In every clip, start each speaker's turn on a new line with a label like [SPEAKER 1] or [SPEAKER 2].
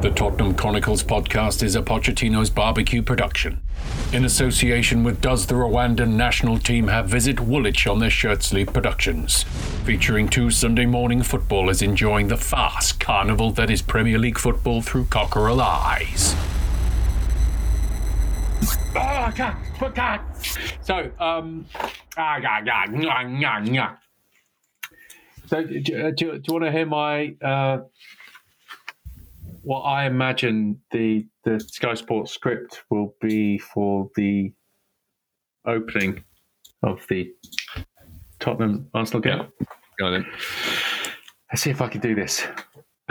[SPEAKER 1] The Tottenham Chronicles podcast is a Pochettino's barbecue production. In association with Does the Rwandan national team have Visit Woolwich on their shirt sleeve productions, featuring two Sunday morning footballers enjoying the fast carnival that is Premier League football through cockerel eyes. Oh, God, oh, God. So, um, ah, yeah, yeah, yeah, yeah. So, do, do, do you want to hear my uh, what I imagine the the Sky Sports script will be for the opening of the Tottenham Arsenal game.
[SPEAKER 2] Yeah. Go on then.
[SPEAKER 1] Let's see if I can do this.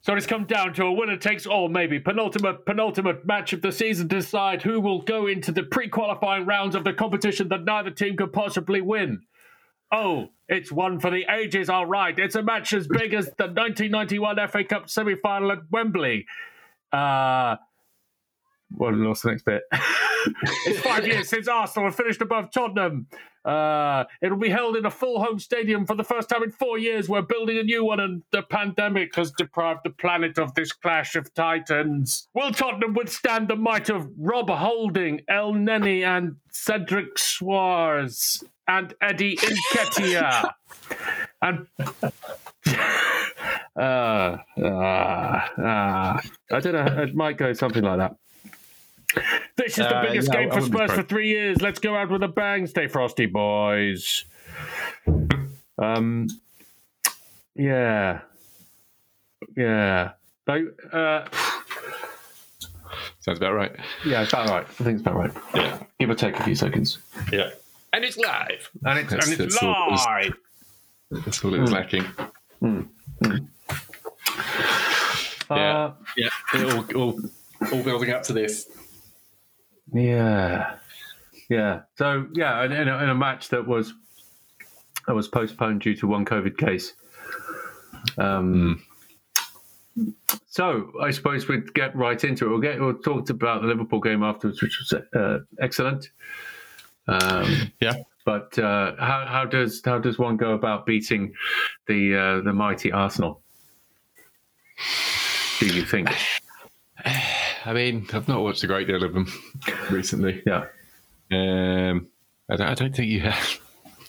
[SPEAKER 1] so it's come down to a winner takes all, maybe penultimate penultimate match of the season to decide who will go into the pre-qualifying rounds of the competition that neither team could possibly win. Oh, it's one for the ages, all right. It's a match as big as the 1991 FA Cup semi final at Wembley. Uh, well, lost the next bit. it's five years since Arsenal have finished above Tottenham. Uh, it'll be held in a full home stadium for the first time in four years. We're building a new one, and the pandemic has deprived the planet of this clash of titans. Will Tottenham withstand the might of Rob Holding, Elneny, and Cedric Soares? and Eddie Nketiah. and uh, uh, uh, I don't know. It might go something like that. This is the
[SPEAKER 2] Uh,
[SPEAKER 1] biggest
[SPEAKER 2] yeah,
[SPEAKER 1] game for Spurs for three years. Let's go out with a bang. Stay frosty, boys. Um, yeah, yeah. So, uh,
[SPEAKER 2] Sounds about right.
[SPEAKER 1] yeah, it's about right. I think it's about right.
[SPEAKER 2] Yeah.
[SPEAKER 1] Give or take a few seconds.
[SPEAKER 2] Yeah. And it's live.
[SPEAKER 1] And it's,
[SPEAKER 2] That's-
[SPEAKER 1] and it's
[SPEAKER 2] that's all it was.
[SPEAKER 1] live.
[SPEAKER 2] That's all it was lacking.
[SPEAKER 1] Uh,
[SPEAKER 2] Yeah. Yeah. It all, all, all building up to this.
[SPEAKER 1] Yeah, yeah. So yeah, in, in, a, in a match that was that was postponed due to one COVID case. Um, So I suppose we'd get right into it. We'll get we'll talk about the Liverpool game afterwards, which was uh, excellent. Um,
[SPEAKER 2] Yeah.
[SPEAKER 1] but uh, how how does how does one go about beating the uh, the mighty Arsenal? Do you think?
[SPEAKER 2] I mean, I've not watched a great deal of them recently.
[SPEAKER 1] Yeah.
[SPEAKER 2] Um, I, don't, I don't think you have.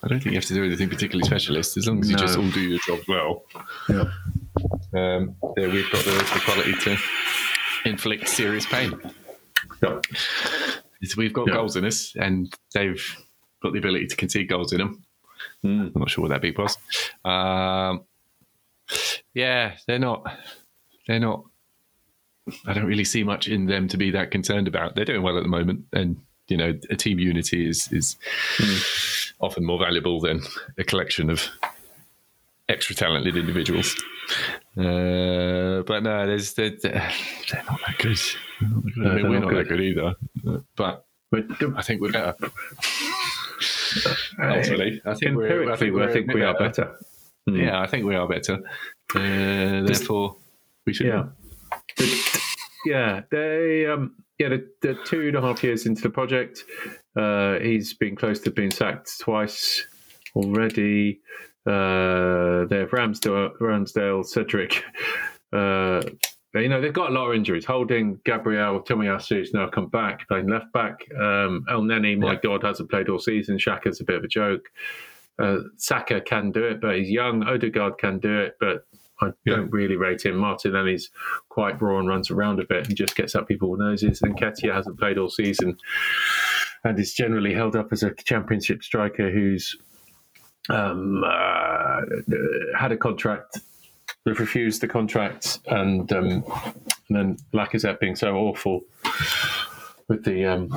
[SPEAKER 2] I don't think you have to do anything particularly specialist as long as you just all do your job well.
[SPEAKER 1] Yeah.
[SPEAKER 2] Um, yeah, we've got the, the quality to inflict serious pain.
[SPEAKER 1] Yeah.
[SPEAKER 2] We've got
[SPEAKER 1] Yeah.
[SPEAKER 2] goals in us, and they've got the ability to concede goals in them.
[SPEAKER 1] Mm.
[SPEAKER 2] I'm not sure what that big was. Um, yeah, they're not. They're not. I don't really see much in them to be that concerned about. They're doing well at the moment, and you know, a team unity is is often more valuable than a collection of extra talented individuals. Uh, but no, there's they're, they're not that good. Not that good. I mean, we're
[SPEAKER 1] not
[SPEAKER 2] not that good either. But
[SPEAKER 1] But
[SPEAKER 2] I think we're better. Ultimately, I think we're. I think, we're
[SPEAKER 1] I think we are better. Mm.
[SPEAKER 2] Yeah, I think we are better. Uh, therefore, we should.
[SPEAKER 1] Yeah. Yeah, they um yeah, the, the two and a half years into the project, uh, he's been close to being sacked twice already. Uh, they have Ramsdale, Ramsdale, Cedric. Uh, you know they've got a lot of injuries. Holding Gabriel Tomiyasu has now come back playing left back. Um, Elneny, my
[SPEAKER 2] Yeah.
[SPEAKER 1] God, hasn't played all season. Xhaka's a bit of a joke. Uh, Saka can do it, but he's young. Odegaard can do it, but I
[SPEAKER 2] Yeah.
[SPEAKER 1] don't really rate him. Martinelli's quite raw and runs around a bit and just gets up people's noses. Nketiah hasn't played all season and is generally held up as a championship striker who's um, uh, had a contract, they've refused the contract, and, um, and then Lacazette being so awful with the um,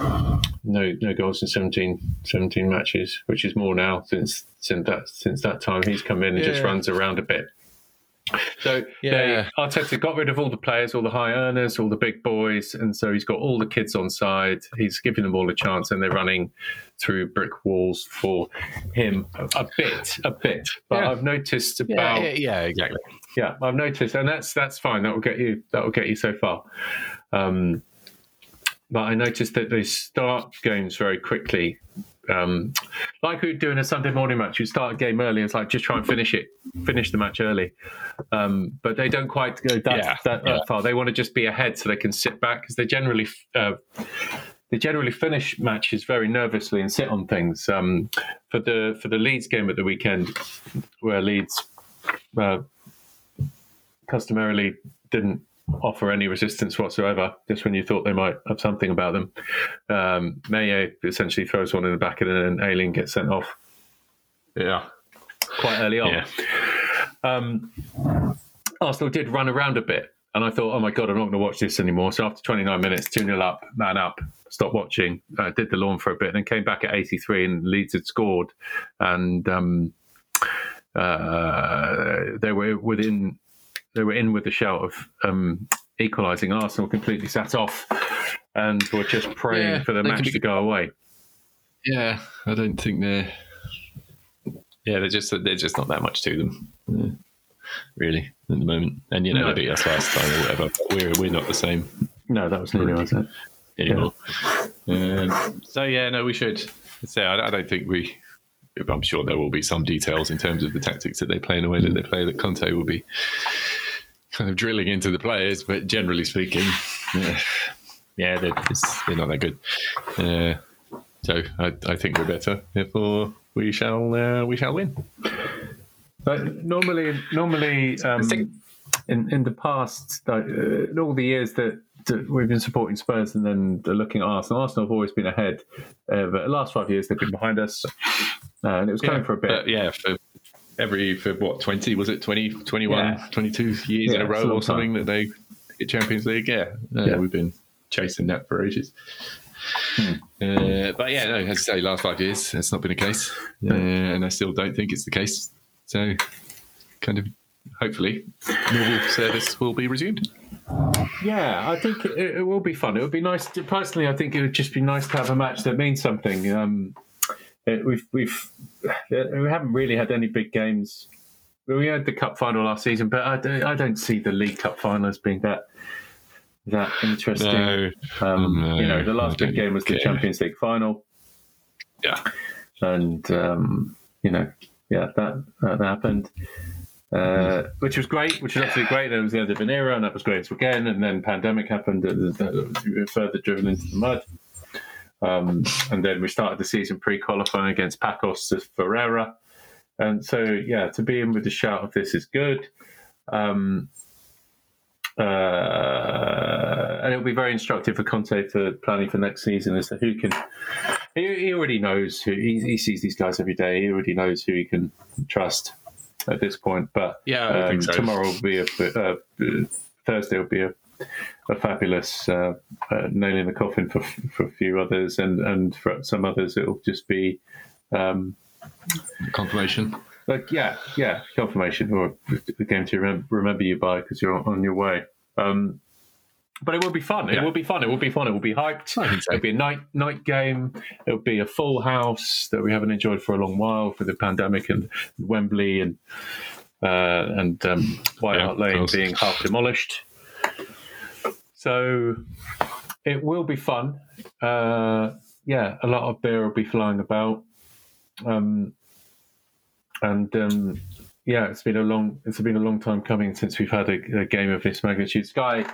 [SPEAKER 1] no no goals in 17, 17 matches, which is more now since since that since that time he's come in and just runs around a bit. So
[SPEAKER 2] Yeah.
[SPEAKER 1] they, Arteta got rid of all the players, all the high earners, all the big boys, and so he's got all the kids on side. He's giving them all a chance, and they're running through brick walls for him a, bit, a bit. But
[SPEAKER 2] Yeah.
[SPEAKER 1] I've noticed about
[SPEAKER 2] yeah, yeah, exactly.
[SPEAKER 1] yeah, I've noticed, and that's that's fine. That will get you. That will get you so far. Um, but I noticed that they start games very quickly Um, like we are doing a Sunday morning match, you start a game early. It's like just try and finish it, finish the match early. Um, but they don't quite go that,
[SPEAKER 2] Yeah,
[SPEAKER 1] that,
[SPEAKER 2] yeah.
[SPEAKER 1] that far. They want to just be ahead so they can sit back because they generally uh, they generally finish matches very nervously and sit on things. Um, for the for the Leeds game at the weekend, where Leeds uh, customarily didn't offer any resistance whatsoever, just when you thought they might have something about them. Um, Maye essentially throws one in the back and then Ayling gets sent off
[SPEAKER 2] Yeah.
[SPEAKER 1] quite early on.
[SPEAKER 2] Yeah.
[SPEAKER 1] Um, Arsenal did run around a bit, and I thought, oh my God, I'm not going to watch this anymore. So after 29 minutes, 2 0 up, man up, stopped watching, uh, did the lawn for a bit, and then came back at 83 and Leeds had scored. And um, uh, they were within, they were in with the shout of um, equalising. Arsenal completely sat off and were just praying
[SPEAKER 2] Yeah,
[SPEAKER 1] for the match
[SPEAKER 2] be-
[SPEAKER 1] to go away.
[SPEAKER 2] Yeah. I don't think they're. Yeah, they're just they're just not that much to them, yeah, really, at the moment. And you know,
[SPEAKER 1] No.
[SPEAKER 2] they beat us last time or whatever. We're we're not the same
[SPEAKER 1] No, that was nearly, was it?
[SPEAKER 2] anymore. Um, so yeah, no, we should. So I, I don't think we. I'm sure there will be some details in terms of the tactics that they play and the way that they play. That Conte will be kind of drilling into the players, but generally speaking, yeah, yeah they're, it's, they're not that good. Uh, so I, I think we're better. Therefore, we shall uh, we shall win.
[SPEAKER 1] But normally, normally, um,
[SPEAKER 2] think-
[SPEAKER 1] in in the past, like, uh, in all the years that, that we've been supporting Spurs and then looking at Arsenal, Arsenal have always been ahead. Uh, but the last five years, they've been behind us, uh, and it was going for a bit.
[SPEAKER 2] But yeah, for every for what twenty was it 20, 21,
[SPEAKER 1] Yeah.
[SPEAKER 2] 22 years in a row
[SPEAKER 1] a
[SPEAKER 2] or something that they hit Champions League. Yeah, uh,
[SPEAKER 1] Yeah.
[SPEAKER 2] we've been chasing that for ages.
[SPEAKER 1] Hmm.
[SPEAKER 2] Uh, but yeah, no, as I say, last five years that's not been the case, uh, and I still don't think it's the case. So, kind of, hopefully, normal service will be resumed.
[SPEAKER 1] Yeah, I think it, it will be fun. It would be nice. To, personally, I think it would just be nice to have a match that means something. Um, it, we've we've we haven't really had any big games. We had the cup final last season, but I don't, I don't see the League Cup final as being that that interesting.
[SPEAKER 2] No,
[SPEAKER 1] Um,
[SPEAKER 2] No,
[SPEAKER 1] you know, the last big game was the
[SPEAKER 2] care.
[SPEAKER 1] Champions League final,
[SPEAKER 2] yeah,
[SPEAKER 1] and um, you know, yeah, that that happened, uh, which was great, which was absolutely great. Then it was the end of an era, and that was great again. And then pandemic happened, and uh, further driven into the mud. Um, and then we started the season pre-qualifying against Pacos Ferreira, and so yeah, to be in with the shout of this is good. Um, uh, and it'll be very instructive for Conte for planning for next season as to who can. He, he already knows who he, he sees these guys every day. He already knows who he can trust at this point. But
[SPEAKER 2] Yeah,
[SPEAKER 1] um,
[SPEAKER 2] so.
[SPEAKER 1] tomorrow will be a uh, Thursday will be a, a fabulous uh, uh, nail in the coffin for for a few others, and and for some others it'll just be. Um,
[SPEAKER 2] confirmation.
[SPEAKER 1] like yeah, yeah, confirmation or the game to remember, remember you by because you're on your way. Um, but it will be fun. It
[SPEAKER 2] Yeah.
[SPEAKER 1] will be fun. It will be fun. It will be hyped.
[SPEAKER 2] So.
[SPEAKER 1] It'll be a night night game. It'll be a full house that we haven't enjoyed for a long while for the pandemic and Wembley and uh, and um, White
[SPEAKER 2] Yeah,
[SPEAKER 1] Hart Lane being half demolished. So it will be fun. Uh, yeah, a lot of beer will be flying about. Um, and um, yeah, it's been a long it's been a long time coming since we've had a, a game of this magnitude. Sky,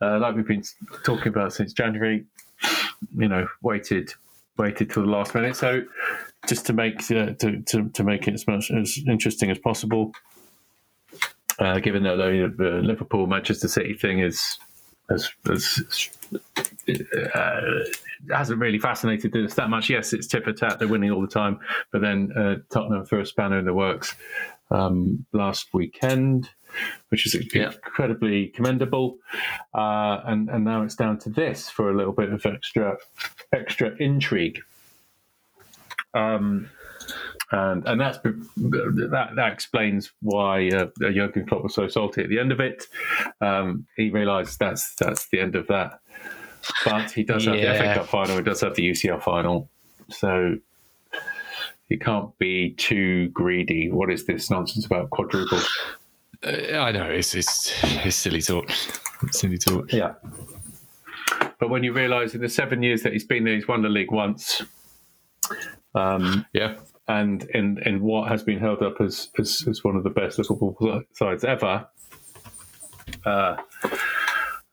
[SPEAKER 1] uh, like we've been talking about since January, you know, waited waited till the last minute. So just to make uh, to, to to make it as much as interesting as possible. Uh, given that the, the Liverpool Manchester City thing is as as uh, hasn't really fascinated us that much. Yes, it's tit for tat; they're winning all the time. But then uh, Tottenham threw a spanner in the works um, last weekend, which is
[SPEAKER 2] Yeah.
[SPEAKER 1] incredibly commendable. Uh, and and now it's down to this for a little bit of extra extra intrigue. Um, and and that's that that explains why uh, Jurgen Klopp was so salty at the end of it. Um, he realised that's that's the end of that. But he does have the FA Cup final. He does have the UCL final. So he can't be too greedy. What is this nonsense about quadruple?
[SPEAKER 2] Uh, I know it's it's it's silly talk. It's silly talk.
[SPEAKER 1] Yeah. But when you realise in the seven years that he's been there, he's won the league once. Um,
[SPEAKER 2] Yeah.
[SPEAKER 1] And in, in what has been held up as, as, as one of the best Liverpool sides ever. Uh,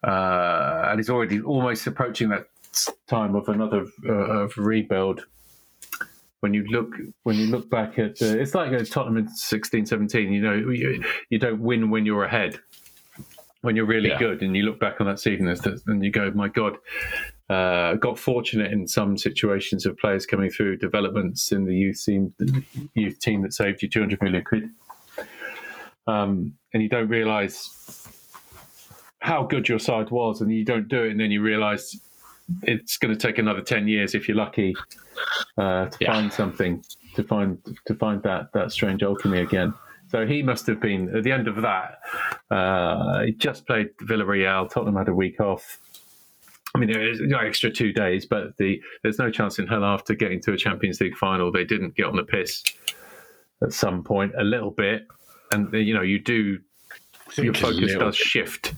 [SPEAKER 1] uh, and he's already almost approaching that time of another uh, of rebuild. When you look when you look back at uh, it's like uh, Tottenham in 16, 17, You know, you, you don't win when you're ahead. When you're really
[SPEAKER 2] Yeah.
[SPEAKER 1] good, and you look back on that season, and you go, "My God, uh, got fortunate in some situations of players coming through developments in the youth team, the youth team that saved you 200 million quid. Um, and you don't realise how good your side was, and you don't do it, and then you realise it's going to take another 10 years if you're lucky uh, to
[SPEAKER 2] Yeah.
[SPEAKER 1] find something, to find to find that that strange alchemy again. So he must have been at the end of that. Uh, he just played Villarreal. Tottenham had a week off. I mean, there is no extra two days, but the there's no chance in hell after getting to a Champions League final they didn't get on the piss at some point a little bit, and you know you do your focus does shift.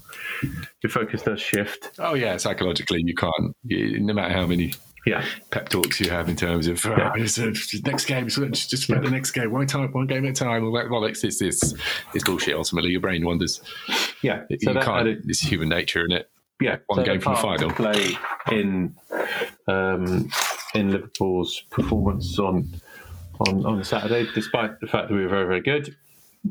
[SPEAKER 1] Your focus does shift.
[SPEAKER 2] Oh yeah, psychologically you can't. You, no matter how many
[SPEAKER 1] Yeah,
[SPEAKER 2] pep talks you have in terms of "Ah, it's, uh, next game, so let's just play the next game, one time, one game at a time. All that bollocks. It's this. It's bullshit. Ultimately, your brain wonders.
[SPEAKER 1] yeah.
[SPEAKER 2] you
[SPEAKER 1] that
[SPEAKER 2] can't.
[SPEAKER 1] added-
[SPEAKER 2] It's human nature, isn't it?
[SPEAKER 1] Yeah,
[SPEAKER 2] one
[SPEAKER 1] so
[SPEAKER 2] game from the final.
[SPEAKER 1] Play in um, in Liverpool's performance on on on Saturday, despite the fact that we were very very good.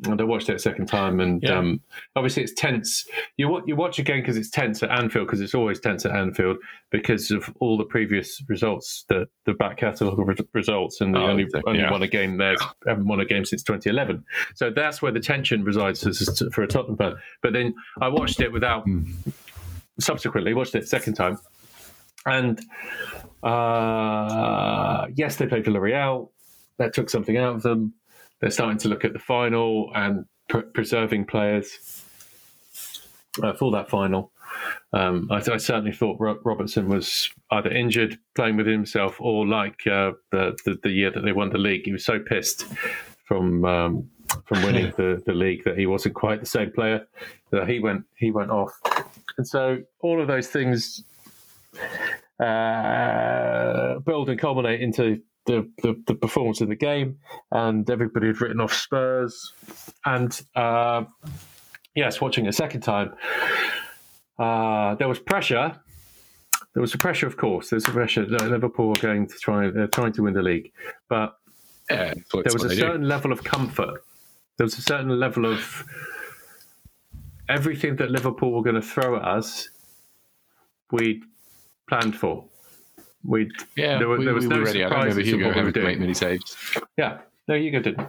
[SPEAKER 1] And I watched it a second time, and
[SPEAKER 2] Yeah.
[SPEAKER 1] um, obviously it's tense. You you watch again because it's tense at Anfield because it's always tense at Anfield because of all the previous results, the the back catalogue of re- results, and they
[SPEAKER 2] Oh,
[SPEAKER 1] only only
[SPEAKER 2] yeah.
[SPEAKER 1] won a game there, haven't won a game since 2011. So that's where the tension resides for a Tottenham fan. But then I watched it without
[SPEAKER 2] Hmm.
[SPEAKER 1] Subsequently watched it second time, and uh, yes, they played Villarreal. That took something out of them. They're starting to look at the final and pr- preserving players uh, for that final. Um, I, I certainly thought Ro- Robertson was either injured, playing with himself, or like uh, the, the the year that they won the league, he was so pissed from um, from winning the, the league that he wasn't quite the same player. That he went he went off, and so all of those things uh, build and culminate into the, the, the performance in the game, and everybody had written off Spurs, and uh, yes, watching it a second time, uh, there was pressure. There was a pressure, of course. There's a pressure. that Liverpool are going to try. They're trying to win the league, but
[SPEAKER 2] Yeah,
[SPEAKER 1] there was a
[SPEAKER 2] they do.
[SPEAKER 1] certain level of comfort. There was a certain level of everything that Liverpool were going to throw at us. we'd planned for. We
[SPEAKER 2] Yeah,
[SPEAKER 1] there, were,
[SPEAKER 2] we,
[SPEAKER 1] there was
[SPEAKER 2] we
[SPEAKER 1] no
[SPEAKER 2] were ready. I don't remember Hugo
[SPEAKER 1] what we
[SPEAKER 2] having to make many saves.
[SPEAKER 1] Yeah, no, Hugo didn't.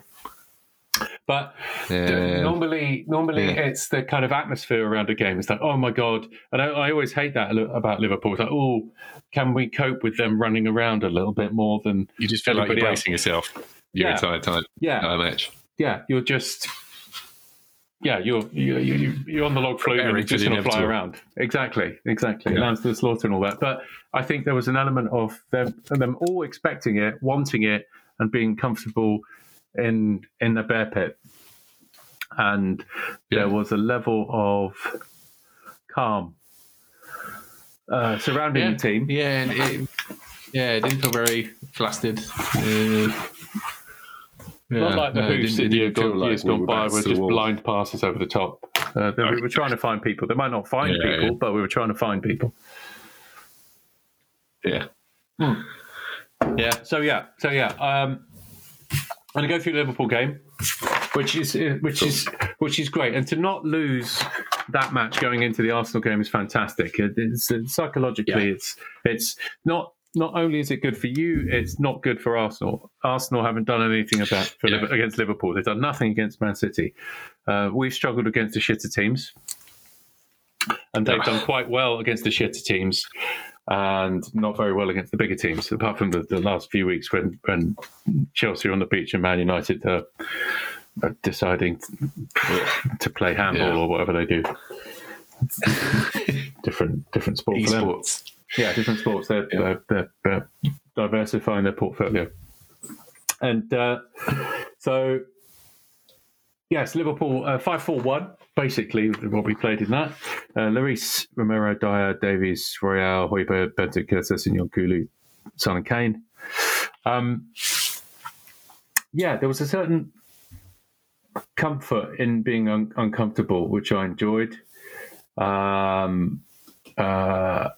[SPEAKER 1] But
[SPEAKER 2] Yeah.
[SPEAKER 1] normally, normally
[SPEAKER 2] Yeah.
[SPEAKER 1] it's the kind of atmosphere around a game. It's like, oh my god, and I, I always hate that about Liverpool. It's like, oh, can we cope with them running around a little bit more than
[SPEAKER 2] You just feel like you're
[SPEAKER 1] else.
[SPEAKER 2] bracing yourself your
[SPEAKER 1] Yeah.
[SPEAKER 2] entire time.
[SPEAKER 1] yeah,
[SPEAKER 2] match.
[SPEAKER 1] Yeah, you're just yeah, you're you you you're on the log flume and you're just going to fly around. Exactly, exactly.
[SPEAKER 2] Yeah.
[SPEAKER 1] Lands to the slaughter and all that. But I think there was an element of them them all expecting it, wanting it, and being comfortable in in the bear pit. And
[SPEAKER 2] Yeah.
[SPEAKER 1] there was a level of calm uh, surrounding
[SPEAKER 2] Yeah.
[SPEAKER 1] the team.
[SPEAKER 2] Yeah, and it, yeah, it didn't feel very flustered. Uh,
[SPEAKER 1] Not
[SPEAKER 2] yeah,
[SPEAKER 1] like the
[SPEAKER 2] no, it
[SPEAKER 1] Hoops
[SPEAKER 2] didn't-
[SPEAKER 1] in
[SPEAKER 2] it
[SPEAKER 1] year
[SPEAKER 2] didn't feel
[SPEAKER 1] gone,
[SPEAKER 2] like
[SPEAKER 1] years
[SPEAKER 2] we
[SPEAKER 1] gone by
[SPEAKER 2] backs
[SPEAKER 1] were just
[SPEAKER 2] wall.
[SPEAKER 1] blind passes over the top. Uh, we were trying to find people. They might not find
[SPEAKER 2] Yeah,
[SPEAKER 1] people,
[SPEAKER 2] yeah.
[SPEAKER 1] but we were trying to find people.
[SPEAKER 2] Yeah,
[SPEAKER 1] Yeah. So yeah. So yeah. Um, I'm gonna go through the Liverpool game, which is which is which is great, and to not lose that match going into the Arsenal game is fantastic. It- It's, psychologically,
[SPEAKER 2] Yeah.
[SPEAKER 1] it's it's not. Not only is it good for you, it's not good for Arsenal. Arsenal haven't done anything about for
[SPEAKER 2] Yeah.
[SPEAKER 1] Against Liverpool. They've done nothing against Man City. Uh, we've struggled against the shitter teams, and they've done quite well against the shitter teams and not very well against the bigger teams, apart from the, the last few weeks when, when Chelsea are on the beach and Man United are, are deciding to, to play handball
[SPEAKER 2] Yeah.
[SPEAKER 1] or whatever they do. different different sport for them. Yeah, different sports. They're,
[SPEAKER 2] Yeah.
[SPEAKER 1] they're, they're, they're diversifying their portfolio. And uh, so, yes, Liverpool uh, 5 4 1, basically, what we played in that. Uh, Lloris, Romero, Dier, Davies, Royal, Højbjerg, Bentancur, Sessegnon, Kulu, Son and Kane. Um, yeah, there was a certain comfort in being un- uncomfortable, which I enjoyed. Um, uh,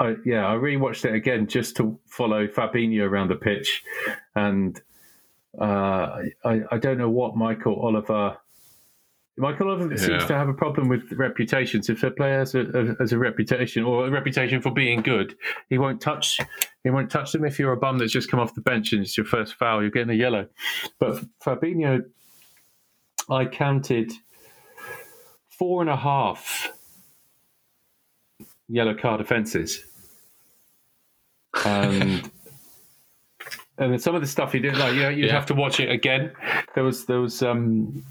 [SPEAKER 1] I, yeah, I rewatched it again just to follow Fabinho around the pitch, and uh, I, I don't know what Michael Oliver. Michael Oliver seems to have a problem with reputations. If a player has a, has a reputation or a reputation for being good, he won't touch. He won't touch them. If you're a bum that's just come off the bench and it's your first foul, you're getting a yellow. But Fabinho, I counted four and a half yellow card offences, and and then some of the stuff he did, like you know, you'd
[SPEAKER 2] Yeah.
[SPEAKER 1] have to watch it again. There was there was um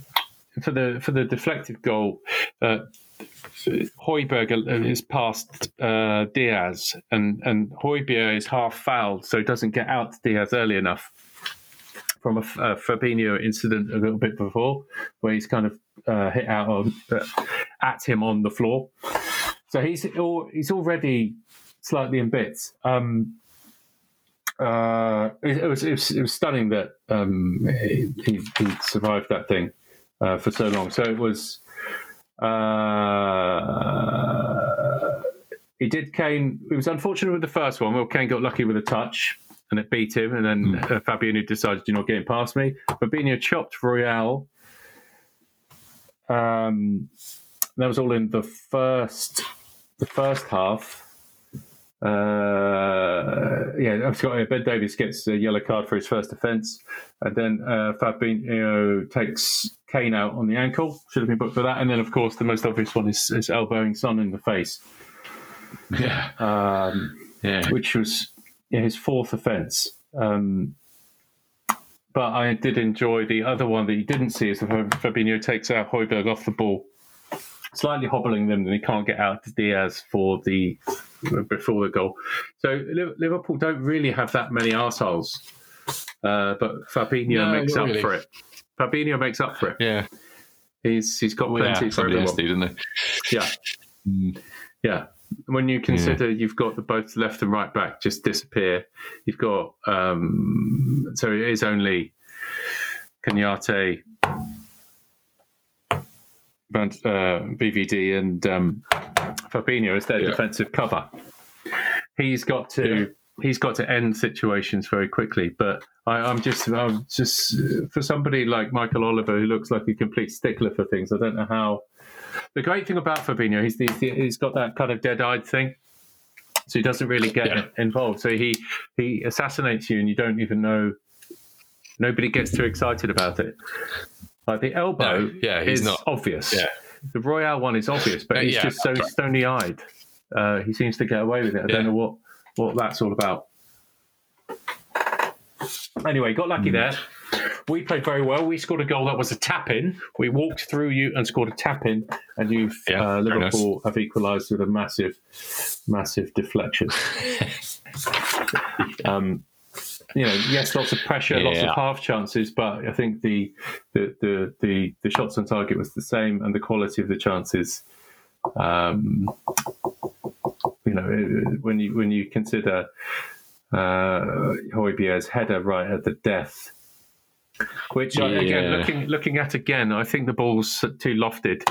[SPEAKER 1] for the for the deflected goal. Uh, Højbjerg is past uh, Diaz, and and Højbjerg is half fouled, so he doesn't get out to Diaz early enough. From a, a Fabinho incident a little bit before, where he's kind of uh, hit out on, uh, at him on the floor, so he's al- he's already slightly in bits. Um, uh, it, it was, it was it was stunning that um, he, he he survived that thing uh, for so long. So it was. Uh, he did Kane. It was unfortunate with the first one. Well, Kane got lucky with a touch and it beat him, and then uh, Fabinho decided you're not getting past me. Fabinho chopped Royal. Um, that was all in the first, the first half. Uh, yeah, I've got Ben Davies gets a yellow card for his first offence, and then uh, Fabinho takes Kane out on the ankle. Should have been booked for that. And then, of course, the most obvious one is, is elbowing Son in the face,
[SPEAKER 2] Yeah,
[SPEAKER 1] um,
[SPEAKER 2] yeah,
[SPEAKER 1] which was yeah, his fourth offence. Um, but I did enjoy the other one that you didn't see is when Fabinho takes out Højbjerg off the ball, slightly hobbling them, and he can't get out to Diaz for the before the goal. So Liverpool don't really have that many arseholes, uh, but Fabinho
[SPEAKER 2] No,
[SPEAKER 1] makes up
[SPEAKER 2] really.
[SPEAKER 1] for it. Fabinho makes up for it.
[SPEAKER 2] yeah.
[SPEAKER 1] He's he's got
[SPEAKER 2] Well,
[SPEAKER 1] plenty
[SPEAKER 2] yeah,
[SPEAKER 1] for everyone.
[SPEAKER 2] has to, didn't?
[SPEAKER 1] Yeah,
[SPEAKER 2] Mm.
[SPEAKER 1] yeah. When you consider you've got the both left and right back just disappear, you've got um, so it is only Konaté, VVD, and um, Fabinho as their
[SPEAKER 2] Yeah.
[SPEAKER 1] defensive cover. He's got to he's got to end situations very quickly. But I, I'm just I'm just for somebody like Michael Oliver who looks like a complete stickler for things. I don't know how. The great thing about Fabinho, he's he's, he's got that kind of dead-eyed thing, so he doesn't really get
[SPEAKER 2] Yeah.
[SPEAKER 1] involved. So he he assassinates you, and you don't even know. Nobody gets too excited about it. Like the elbow,
[SPEAKER 2] No, yeah, he's
[SPEAKER 1] is
[SPEAKER 2] not.
[SPEAKER 1] obvious.
[SPEAKER 2] Yeah.
[SPEAKER 1] The Royal one is obvious, but
[SPEAKER 2] Uh,
[SPEAKER 1] he's
[SPEAKER 2] yeah,
[SPEAKER 1] just so
[SPEAKER 2] right.
[SPEAKER 1] stony-eyed. Uh, he seems to get away with it. I
[SPEAKER 2] Yeah.
[SPEAKER 1] don't know what what that's all about. Anyway, got
[SPEAKER 2] Hmm.
[SPEAKER 1] lucky there. We played very well. We scored a goal that was a tap in. We walked through you and scored a tap in, and you've
[SPEAKER 2] Yeah,
[SPEAKER 1] uh, Liverpool have equalised with a massive, massive deflection. um, you know, yes, lots of pressure, lots of half chances, but I think the the, the the the shots on target was the same, and the quality of the chances. Um, you know, when you when you consider uh, Højbjerg's header right at the death, which I- again looking looking at again, I think the ball's too lofted.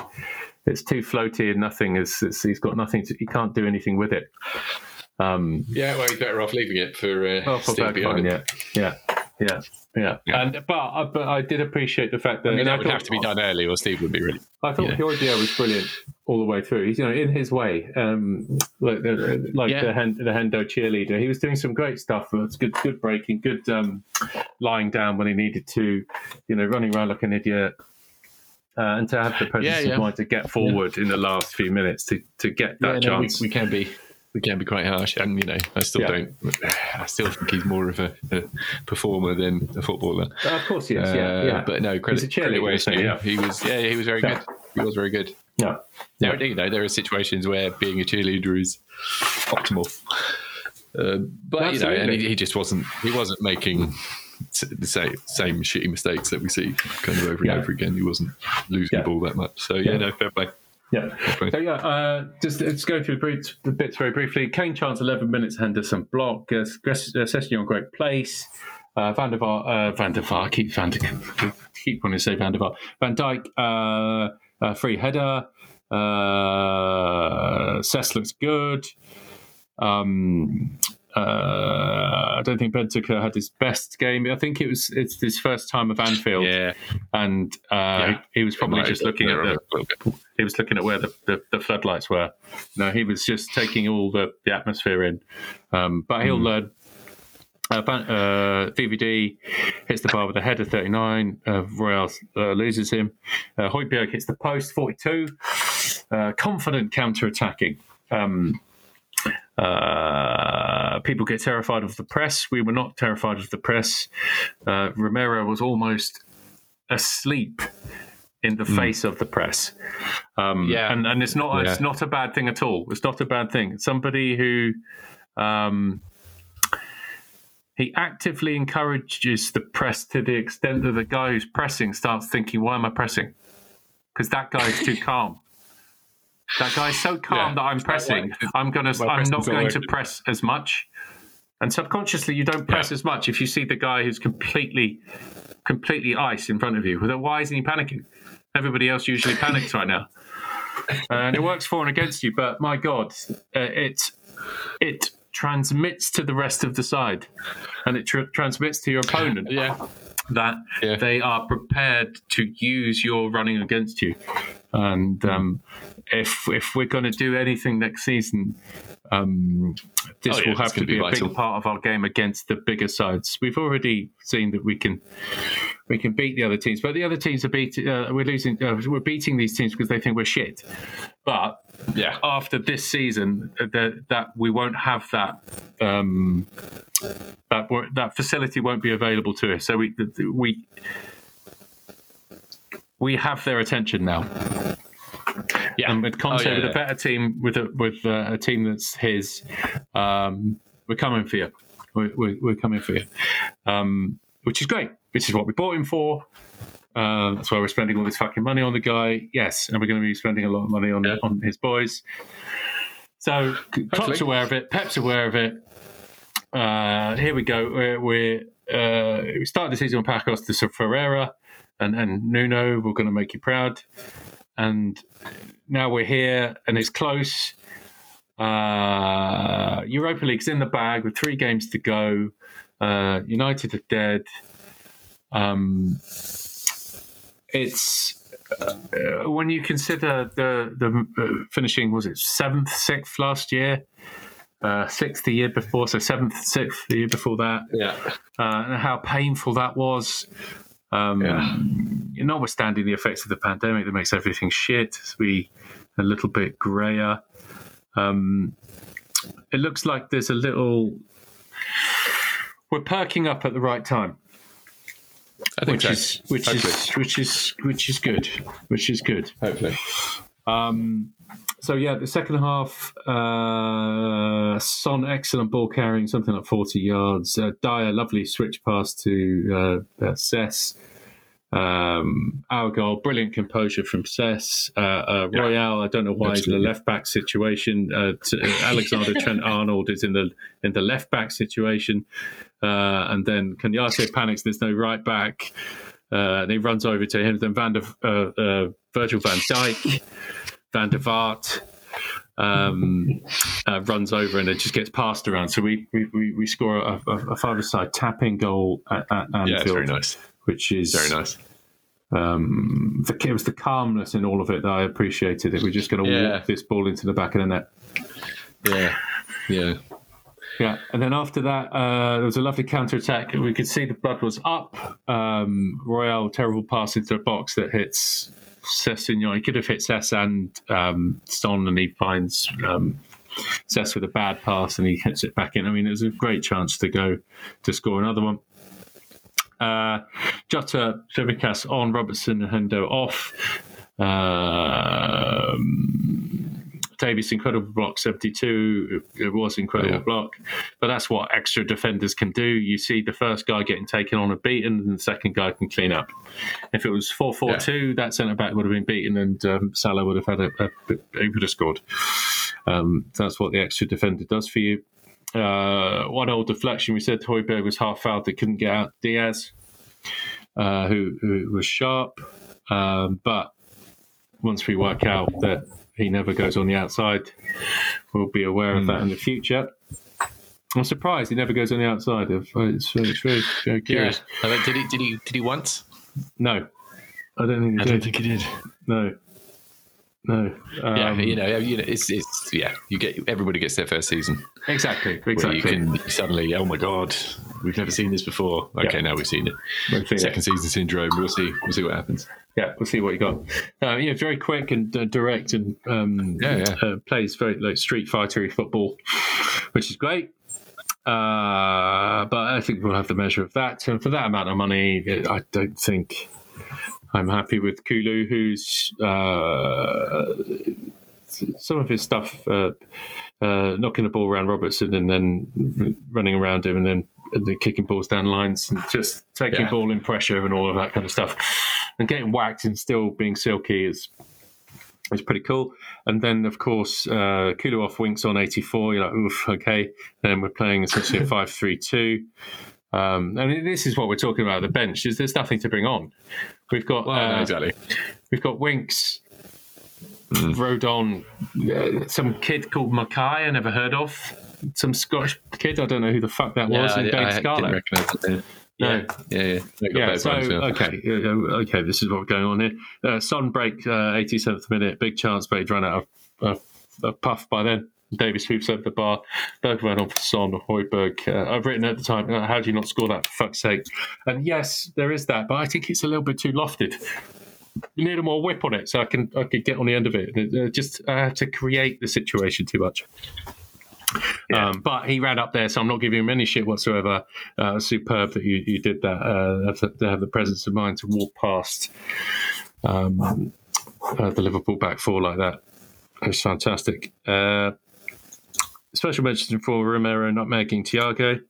[SPEAKER 1] It's too floaty and nothing is. It's, he's got nothing. To, he can't do anything with it. Um,
[SPEAKER 2] Yeah, well, he's better off leaving it for uh,
[SPEAKER 1] well, for
[SPEAKER 2] Steve behind.
[SPEAKER 1] yeah, yeah, yeah, yeah.
[SPEAKER 2] Yeah.
[SPEAKER 1] And but I- but I did appreciate the fact that
[SPEAKER 2] I mean,
[SPEAKER 1] and
[SPEAKER 2] that would
[SPEAKER 1] thought-
[SPEAKER 2] have to be done early, or Steve would be really.
[SPEAKER 1] I thought
[SPEAKER 2] Yeah.
[SPEAKER 1] Højbjerg was brilliant all the way through. He's you know in his way, um, like the like
[SPEAKER 2] Yeah.
[SPEAKER 1] the, Hen- the Hendo cheerleader. He was doing some great stuff. It's good, good breaking, good um, lying down when he needed to, you know, running around like an idiot. Uh, and to have the presence
[SPEAKER 2] Yeah, yeah.
[SPEAKER 1] of mind to get forward in the last few minutes to, to get that
[SPEAKER 2] Yeah, no, we,
[SPEAKER 1] chance.
[SPEAKER 2] we can be. We can be quite harsh, and you know, I still
[SPEAKER 1] Yeah.
[SPEAKER 2] don't. I still think he's more of a, a performer than a footballer.
[SPEAKER 1] Uh, of course, yes, yeah,
[SPEAKER 2] Uh,
[SPEAKER 1] yeah.
[SPEAKER 2] But no, credit,
[SPEAKER 1] He's a
[SPEAKER 2] credit where due.
[SPEAKER 1] Yeah.
[SPEAKER 2] He was, yeah, he was very
[SPEAKER 1] Yeah.
[SPEAKER 2] good. He was very good.
[SPEAKER 1] yeah.
[SPEAKER 2] There, you know, there are situations where being a cheerleader is optimal. Uh, but you know, and he, he just wasn't. He wasn't making the same same shitty mistakes that we see kind of over
[SPEAKER 1] Yeah.
[SPEAKER 2] and over again. He wasn't losing
[SPEAKER 1] Yeah.
[SPEAKER 2] the ball that much. So yeah,
[SPEAKER 1] Yeah.
[SPEAKER 2] no, fair play.
[SPEAKER 1] Yeah. So yeah, uh, just let's go through the bits, very briefly. Kane chance 11 minutes, Henderson block. Uh, Sessegnon great place. Uh, Van der Vaart, uh, Van der Vaart, keep Van der, keep wanting to say Van der Vaart. Van Dijk, uh, uh, free header. Uh, Cess looks good. Um, uh, I don't think Bentancur had his best game. I think it was it's his first time of Anfield,
[SPEAKER 2] Yeah,
[SPEAKER 1] and uh,
[SPEAKER 2] Yeah.
[SPEAKER 1] he was probably just looking at the,
[SPEAKER 2] a little bit.
[SPEAKER 1] he was looking at where the, the, the floodlights were. No, he was just taking all the, the atmosphere in. Um, but he'll learn. Uh, Ban- uh, VVD hits the bar with a header 39. Uh, Royal uh, loses him. Uh, Højbjerg hits the post 42. Uh, confident counter attacking. Um, uh, people get terrified of the press. We were not terrified of the press. Uh, Romero was almost asleep in the face of the press. Um,
[SPEAKER 2] Yeah.
[SPEAKER 1] and and it's not it's not a bad thing at all. It's not a bad thing. Somebody who um, he actively encourages the press to the extent that the guy who's pressing starts thinking, "Why am I pressing?" Because that guy is too calm. That guy's so calm
[SPEAKER 2] Yeah.
[SPEAKER 1] that I'm pressing. I'm gonna.
[SPEAKER 2] my
[SPEAKER 1] I'm not going to press as much. And subconsciously, you don't press
[SPEAKER 2] Yeah.
[SPEAKER 1] as much if you see the guy who's completely, completely ice in front of you. Well, Why isn't he panicking? Everybody else usually panics right now, and it works for and against you. But my God, uh, it it transmits to the rest of the side, and it tr- transmits to your opponent
[SPEAKER 2] yeah,
[SPEAKER 1] that
[SPEAKER 2] Yeah.
[SPEAKER 1] they are prepared to use your running against you. And um, if if we're going to do anything next season, um, this
[SPEAKER 2] Oh, yeah,
[SPEAKER 1] will have to be,
[SPEAKER 2] be
[SPEAKER 1] a
[SPEAKER 2] vital.
[SPEAKER 1] big part of our game against the bigger sides. We've already seen that we can we can beat the other teams, but the other teams are beating. Uh, we're losing. Uh, we're beating these teams because they think we're shit. But
[SPEAKER 2] yeah.
[SPEAKER 1] after this season, uh, that that we won't have that um, that that facility won't be available to us. So we we we have their attention now.
[SPEAKER 2] Yeah.
[SPEAKER 1] And with Conte,
[SPEAKER 2] Oh, yeah,
[SPEAKER 1] with
[SPEAKER 2] yeah.
[SPEAKER 1] a better team, with a with uh, a team that's his, um, we're coming for you. We're, we're, we're coming for you, um, which is great. Which is what we bought him for. Uh, that's why we're spending all this fucking money on the guy. Yes, and we're going to be spending a lot of money on
[SPEAKER 2] Yeah.
[SPEAKER 1] on his boys. So Klopp's aware of it. Pep's aware of it. Uh, here we go. We're, we're uh, we started the season with Pacos de Ferreira and, and Nuno. We're going to make you proud. And now we're here, and it's close. Uh, Europa League's in the bag with three games to go. Uh, United are dead. Um, it's uh, when you consider the the uh, finishing was it seventh, sixth last year, uh, sixth the year before, so seventh, sixth the year before that,
[SPEAKER 2] Yeah.
[SPEAKER 1] uh, and how painful that was. Um,
[SPEAKER 2] Yeah.
[SPEAKER 1] Notwithstanding the effects of the pandemic that makes everything shit, we a little bit grayer. Um, it looks like there's a little. We're perking up at the right time
[SPEAKER 2] I think
[SPEAKER 1] which
[SPEAKER 2] so.
[SPEAKER 1] is which
[SPEAKER 2] Hopefully.
[SPEAKER 1] is which is which is good, which is good.
[SPEAKER 2] Hopefully.
[SPEAKER 1] Um, so yeah, the second half, uh, Son excellent ball carrying, something like forty yards. Uh, Dier lovely switch pass to uh, uh, Cess. Um, our goal, brilliant composure from Cess. Uh, uh, Royal, I don't know why he's in the left back situation. Uh, t- Alexander Trent Arnold is in the in the left back situation, uh, and then Konaté panics. There's no right back. Uh, and he runs over to him. Then Van der, uh, uh, Virgil van Dijk, Van der Vaart um, uh, runs over and it just gets passed around. So we we, we, score a, a, a five-a-side tapping goal at, at Anfield,
[SPEAKER 2] Yeah, it's very nice.
[SPEAKER 1] Which is
[SPEAKER 2] Very nice.
[SPEAKER 1] um, the, it was the calmness in all of it that I appreciated. That we're just going to
[SPEAKER 2] Yeah.
[SPEAKER 1] walk this ball into the back of the net.
[SPEAKER 2] Yeah. Yeah.
[SPEAKER 1] Yeah, and then after that, uh, there was a lovely counter attack. We could see the blood was up. Um, Royal terrible pass into a box that hits Sessegnon. He could have hit Cess and um, Son, and he finds um, Cess with a bad pass and he hits it back in. I mean, it was a great chance to go to score another one. Uh, Jota, on, Robertson, and Hendo off. Um, Davies incredible block 72 it was incredible
[SPEAKER 2] Yeah.
[SPEAKER 1] block. But that's what extra defenders can do. You see the first guy getting taken on and beaten and the second guy can clean up. If it was 4-4-2 that centre back would have been beaten and um, Salah would have had a, a, he would have scored. Um, that's what the extra defender does for you uh, one old deflection. We said Højbjerg was half fouled. They couldn't get out Diaz, uh, who, who was sharp. Um, but once we work out that he never goes on the outside, we'll be aware of that in the future. I'm surprised he never goes on the outside. Of it's, it's very, very curious.
[SPEAKER 2] I mean, did he? Did he? Did he once?
[SPEAKER 1] No, I don't think he
[SPEAKER 2] I
[SPEAKER 1] did.
[SPEAKER 2] don't think he did.
[SPEAKER 1] No, no.
[SPEAKER 2] yeah,
[SPEAKER 1] Um,
[SPEAKER 2] you know, you know, it's it's yeah. You get everybody gets their first season.
[SPEAKER 1] exactly, exactly.
[SPEAKER 2] you can suddenly, oh my god, we've never seen this before. Okay,
[SPEAKER 1] Yeah.
[SPEAKER 2] now we've seen it.
[SPEAKER 1] We'll see it.
[SPEAKER 2] Second season syndrome. We'll see. We'll see what happens.
[SPEAKER 1] Yeah, we'll see what you got. Uh, yeah, very quick and uh, direct, and um,
[SPEAKER 2] Yeah, yeah.
[SPEAKER 1] Uh, plays very like street fightery football, which is great. Uh, but I think we'll have the measure of that. And for that amount of money, I don't think I'm happy with Kulu, who's uh, some of his stuff, uh, uh, knocking the ball around Robertson and then running around him and then and then kicking balls down lines and just taking
[SPEAKER 2] Yeah.
[SPEAKER 1] ball in pressure and all of that kind of stuff. And getting whacked and still being silky is is pretty cool. And then, of course, uh, Kulu off Winks on 84. You're like, oof, okay. Then we're playing essentially a 5 3 2. Um, and this is what we're talking about the bench. Is there's nothing to bring on. We've got uh,
[SPEAKER 2] exactly.
[SPEAKER 1] we've got Winks, Rodon, uh, some kid called Mackay I never heard of, some Scottish kid I don't know who the fuck that was,
[SPEAKER 2] I,
[SPEAKER 1] and
[SPEAKER 2] I, didn't
[SPEAKER 1] Scarlett.
[SPEAKER 2] it.
[SPEAKER 1] No.
[SPEAKER 2] Yeah, yeah, yeah.
[SPEAKER 1] Yeah, so
[SPEAKER 2] ones, yeah.
[SPEAKER 1] okay, okay, this is what's going on here. Uh, Son break, uh, 87th minute, big chance, but he'd run out of, of, of puff by then. Davis hoops over the bar. Bergwijn on for Son, Højbjerg. Uh, I've written at the time, uh, how do you not score that for fuck's sake? And yes, there is that, but I think it's a little bit too lofted. You need a more whip on it so I can I could get on the end of it. Uh, just I have to create the situation too much. Um, but he ran up there, so I'm not giving him any shit whatsoever. Uh, superb that you, you did that. Uh, to have the presence of mind to walk past um, uh, the Liverpool back four like that. It's fantastic. Special mention for Romero not making Thiago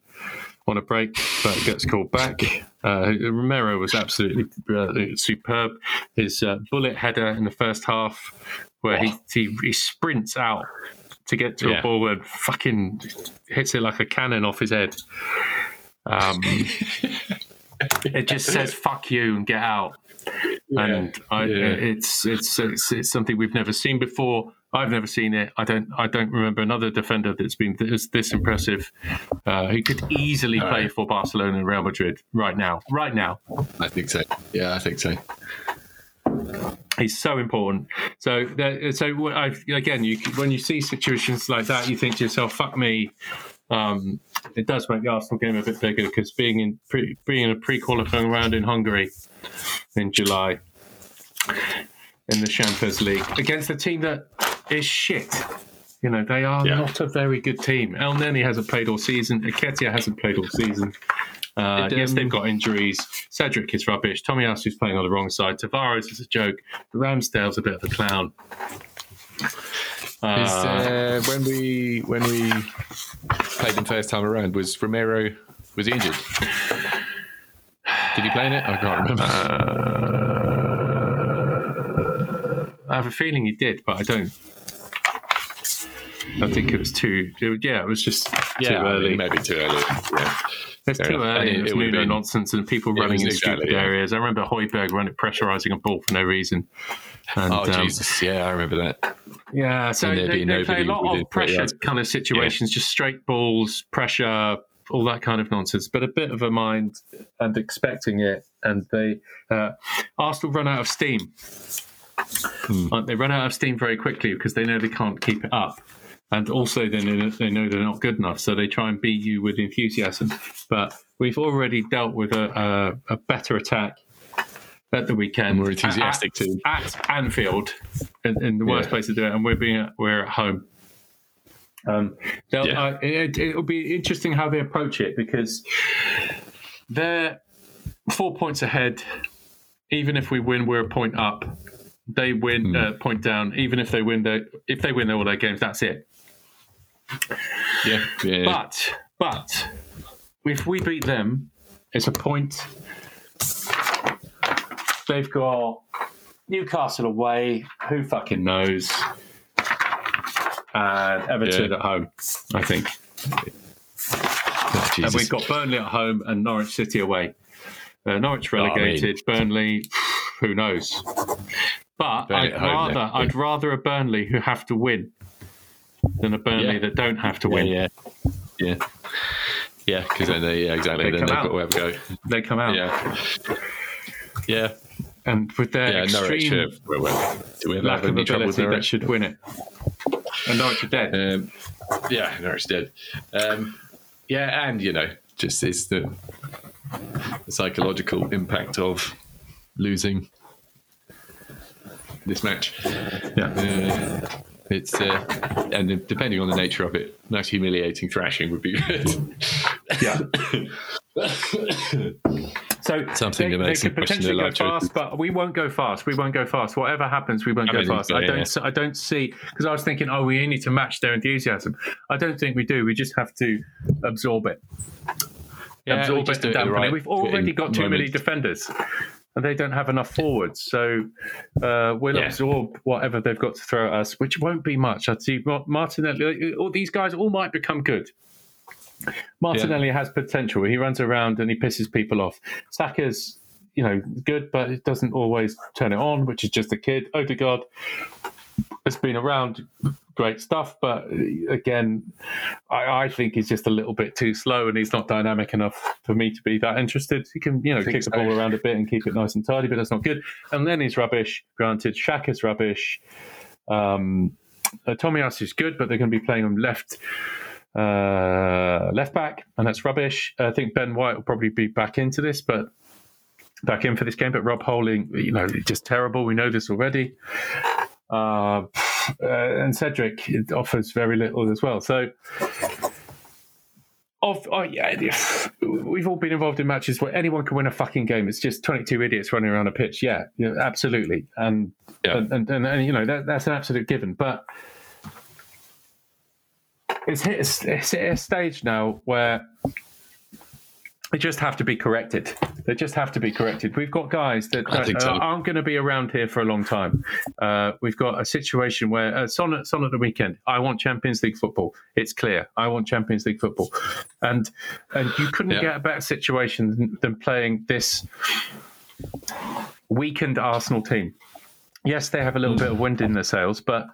[SPEAKER 1] on a break, but gets called back. Uh, Romero was absolutely uh, superb. His uh, bullet header in the first half, where he, he, he sprints out to get to
[SPEAKER 2] Yeah.
[SPEAKER 1] a ball and fucking hits it like a cannon off his head. Um, it just says "fuck you" and get out. And I,
[SPEAKER 2] Yeah.
[SPEAKER 1] it's, it's it's it's something we've never seen before. I've never seen it. I don't. I don't remember another defender that's been this, this impressive. Uh, he could easily play
[SPEAKER 2] right.
[SPEAKER 1] for Barcelona and Real Madrid right now. Right now,
[SPEAKER 2] I think so. Yeah, I think so.
[SPEAKER 1] he's so important. So, there, so I, again, you when you see situations like that, you think to yourself, "Fuck me." Um, it does make the Arsenal game a bit bigger because being in pre, being in a pre-qualifying round in Hungary in July in the Champions League against a team that is shit. You know, they are
[SPEAKER 2] Yeah.
[SPEAKER 1] not a very good team. Elneny hasn't played all season. Nketiah hasn't played all season. Uh,
[SPEAKER 2] It,
[SPEAKER 1] yes, they've got injuries. Cedric is rubbish. Tommy is playing on the wrong side. Tavares is a joke. Ramsdale's a bit of a clown.
[SPEAKER 2] Is,
[SPEAKER 1] Uh,
[SPEAKER 2] uh, when we when we played them first time around, was Romero was he injured? Did he play in it? I can't remember.
[SPEAKER 1] I have a feeling he did, but I don't. I think it was too. It, yeah, it was just too
[SPEAKER 2] I mean,
[SPEAKER 1] early.
[SPEAKER 2] maybe too early. Yeah.
[SPEAKER 1] It's too early.
[SPEAKER 2] it-
[SPEAKER 1] It, was
[SPEAKER 2] it would've
[SPEAKER 1] Nuno nonsense and people running in
[SPEAKER 2] exactly,
[SPEAKER 1] stupid
[SPEAKER 2] yeah.
[SPEAKER 1] areas. I remember Højbjerg running pressurising a ball for no reason. And,
[SPEAKER 2] Oh
[SPEAKER 1] um,
[SPEAKER 2] Jesus! Yeah, I remember that.
[SPEAKER 1] Yeah, so they,
[SPEAKER 2] there'd
[SPEAKER 1] they play a lot of pressure
[SPEAKER 2] 30 yards.
[SPEAKER 1] kind of situations, just straight balls, pressure, all that kind of nonsense, but a bit of a mind and expecting it. And they uh, Arsenal run out of steam.
[SPEAKER 2] Hmm.
[SPEAKER 1] Uh, They run out of steam very quickly because they know they can't keep it up. And also, they know, they know they're not good enough, so they try and beat you with enthusiasm. But we've already dealt with a, a, a better attack at the weekend.
[SPEAKER 2] More enthusiastic
[SPEAKER 1] at,
[SPEAKER 2] team.
[SPEAKER 1] at Anfield, in, in the worst
[SPEAKER 2] Yeah.
[SPEAKER 1] place to do it, and we're being at, we're at home. Um,
[SPEAKER 2] Yeah.
[SPEAKER 1] uh, it, it'll be interesting how they approach it because they're four points ahead. Even if we win, we're a point up. They win,
[SPEAKER 2] Hmm.
[SPEAKER 1] uh, point down. Even if they win, if they win all their games, that's it.
[SPEAKER 2] Yeah, yeah.
[SPEAKER 1] But but if we beat them, it's a point. They've got Newcastle away. Who fucking knows? And Everton
[SPEAKER 2] Yeah.
[SPEAKER 1] at home. I think.
[SPEAKER 2] Oh,
[SPEAKER 1] and we've got Burnley at home and Norwich City away. Uh, Norwich relegated, Burnley, who knows? But
[SPEAKER 2] Burnley
[SPEAKER 1] I'd
[SPEAKER 2] home,
[SPEAKER 1] rather. I'd rather a Burnley who have to win than a Burnley
[SPEAKER 2] Yeah.
[SPEAKER 1] that don't have to win.
[SPEAKER 2] yeah, yeah, yeah. Because then they, yeah, exactly.
[SPEAKER 1] They
[SPEAKER 2] then
[SPEAKER 1] come
[SPEAKER 2] they've
[SPEAKER 1] out.
[SPEAKER 2] got to go.
[SPEAKER 1] They come out,
[SPEAKER 2] Yeah, yeah,
[SPEAKER 1] and with their
[SPEAKER 2] yeah. Norwich.
[SPEAKER 1] extreme
[SPEAKER 2] Uh, well, well, do we have
[SPEAKER 1] lack of
[SPEAKER 2] any trouble with
[SPEAKER 1] ability, that should win it. And Norwich are dead.
[SPEAKER 2] Um, yeah, Norwich did. Um, yeah, and you know, just it's the, the psychological impact of losing this match.
[SPEAKER 1] yeah.
[SPEAKER 2] Uh, it's uh, and depending on the nature of it, nice humiliating thrashing would be good.
[SPEAKER 1] Yeah. So
[SPEAKER 2] Something
[SPEAKER 1] they,
[SPEAKER 2] that makes
[SPEAKER 1] they could potentially go fast, but we won't go fast. We won't go fast. Whatever happens, we won't
[SPEAKER 2] I
[SPEAKER 1] go fast.
[SPEAKER 2] so,
[SPEAKER 1] I don't. I don't see because I was thinking, oh, we need to match their enthusiasm. I don't think we do. We just have to absorb it,
[SPEAKER 2] Yeah,
[SPEAKER 1] absorb it and dampen
[SPEAKER 2] right
[SPEAKER 1] it. We've already got too many defenders. And they don't have enough forwards, so uh, we'll
[SPEAKER 2] Yeah.
[SPEAKER 1] absorb whatever they've got to throw at us, which won't be much. I'd see Martinelli. All these guys all might become good. Martinelli has potential. He runs around and he pisses people off. Saka's, you know, good, but it doesn't always turn it on, which is just a kid. Odegaard has been around, great stuff, but uh, again, I, I think he's just a little bit too slow and he's not dynamic enough for me to be that interested. He can, you know, kick the ball around a bit and keep it nice and tidy, but that's not good. And then he's rubbish. Granit, Xhaka's rubbish. Um, uh, Tomiyasu's good, but they're going to be playing him left uh, left back, and that's rubbish. I think Ben White will probably be back into this, but back in for this game. But Rob Holding, you know, just terrible. We know this already. Uh, Uh, and Cedric it offers very little as well. So, of oh yeah, we've all been involved in matches where anyone can win a fucking game. It's just twenty-two idiots running around a pitch. Yeah, yeah absolutely, and
[SPEAKER 2] Yeah.
[SPEAKER 1] and, and, and, and you know that, that's an absolute given. But it's hit, a- it's hit a stage now where they just have to be corrected. They just have to be corrected. We've got guys that, that
[SPEAKER 2] so.
[SPEAKER 1] uh, aren't going to be around here for a long time. Uh, we've got a situation where uh, Son, at- Son at the weekend. I want Champions League football. It's clear. I want Champions League football, and and you couldn't
[SPEAKER 2] Yeah.
[SPEAKER 1] get a better situation than, than playing this weakened Arsenal team. Yes, they have a little bit of wind in their sails, but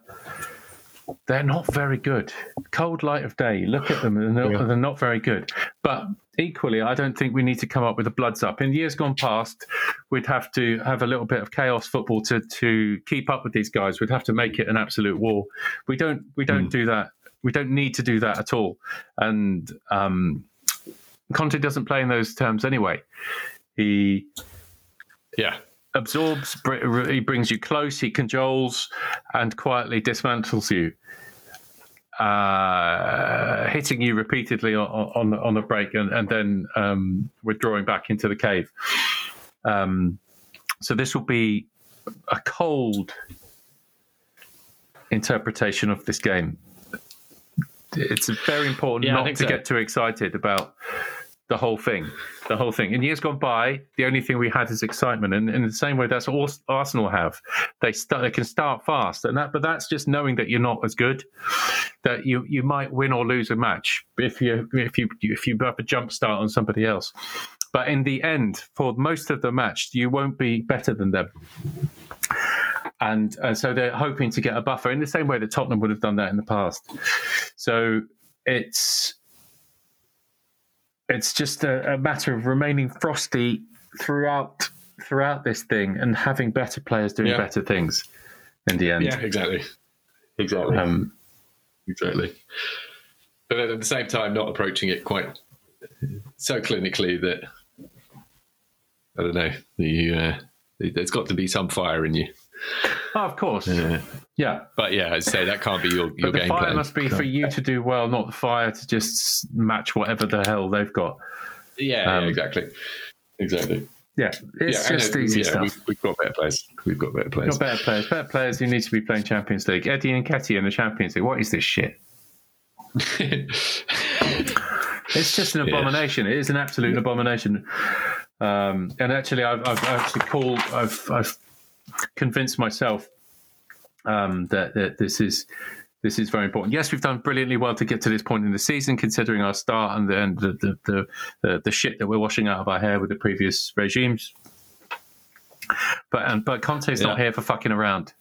[SPEAKER 1] they're not very good. Cold light of day, look at them, and they're,
[SPEAKER 2] Yeah.
[SPEAKER 1] they're not very good. But equally, I don't think we need to come up with the bloods up. In years gone past, we'd have to have a little bit of chaos football to to keep up with these guys. We'd have to make it an absolute war. We don't we don't do that. We don't need to do that at all. And um, Conte doesn't play in those terms anyway. He
[SPEAKER 2] Yeah,
[SPEAKER 1] absorbs, br- he brings you close, he cajoles and quietly dismantles you, uh, hitting you repeatedly on on, on the break and, and then um, withdrawing back into the cave. Um, so this will be a cold interpretation of this game. It's very important
[SPEAKER 2] Yeah,
[SPEAKER 1] not to
[SPEAKER 2] so.
[SPEAKER 1] get too excited about the whole thing. The whole thing. In years gone by, the only thing we had is excitement, and in the same way, that's all Arsenal have. They start, they can start fast, and that, but that's just knowing that you're not as good. That you you might win or lose a match if you if you if you have a jump start on somebody else. But in the end, for most of the match, you won't be better than them. And uh, so they're hoping to get a buffer in the same way that Tottenham would have done that in the past. So it's it's just a, a matter of remaining frosty throughout throughout this thing and having better players doing
[SPEAKER 2] Yeah.
[SPEAKER 1] better things in the end.
[SPEAKER 2] yeah, exactly, exactly,
[SPEAKER 1] Um,
[SPEAKER 2] exactly. But at the same time, not approaching it quite so clinically that I don't know. You, uh, there's got to be some fire in you.
[SPEAKER 1] Oh, of course,
[SPEAKER 2] Uh,
[SPEAKER 1] yeah.
[SPEAKER 2] but yeah, I'd say that can't be your, your
[SPEAKER 1] But the
[SPEAKER 2] game
[SPEAKER 1] fire
[SPEAKER 2] plan.
[SPEAKER 1] must be for you to do well, not the fire to just match whatever the hell they've got.
[SPEAKER 2] Yeah,
[SPEAKER 1] Um,
[SPEAKER 2] yeah, exactly, exactly.
[SPEAKER 1] Yeah, it's
[SPEAKER 2] yeah,
[SPEAKER 1] just
[SPEAKER 2] and, uh,
[SPEAKER 1] easy
[SPEAKER 2] yeah,
[SPEAKER 1] stuff.
[SPEAKER 2] We've, we've got better players. We've got better players.
[SPEAKER 1] Not better players. Better players who need to be playing Champions League. Eddie Nketiah in the Champions League. What is this shit? It's just an
[SPEAKER 2] Yeah.
[SPEAKER 1] abomination. It is an absolute abomination. Um, and actually, I've, I've actually called. I've, I've convinced myself um, that, that this is This is very important. Yes, we've done brilliantly well to get to this point in the season, considering our start and the and the the, the, the, the shit that we're washing out of our hair with the previous regimes. But um, but Conte's not here for fucking around.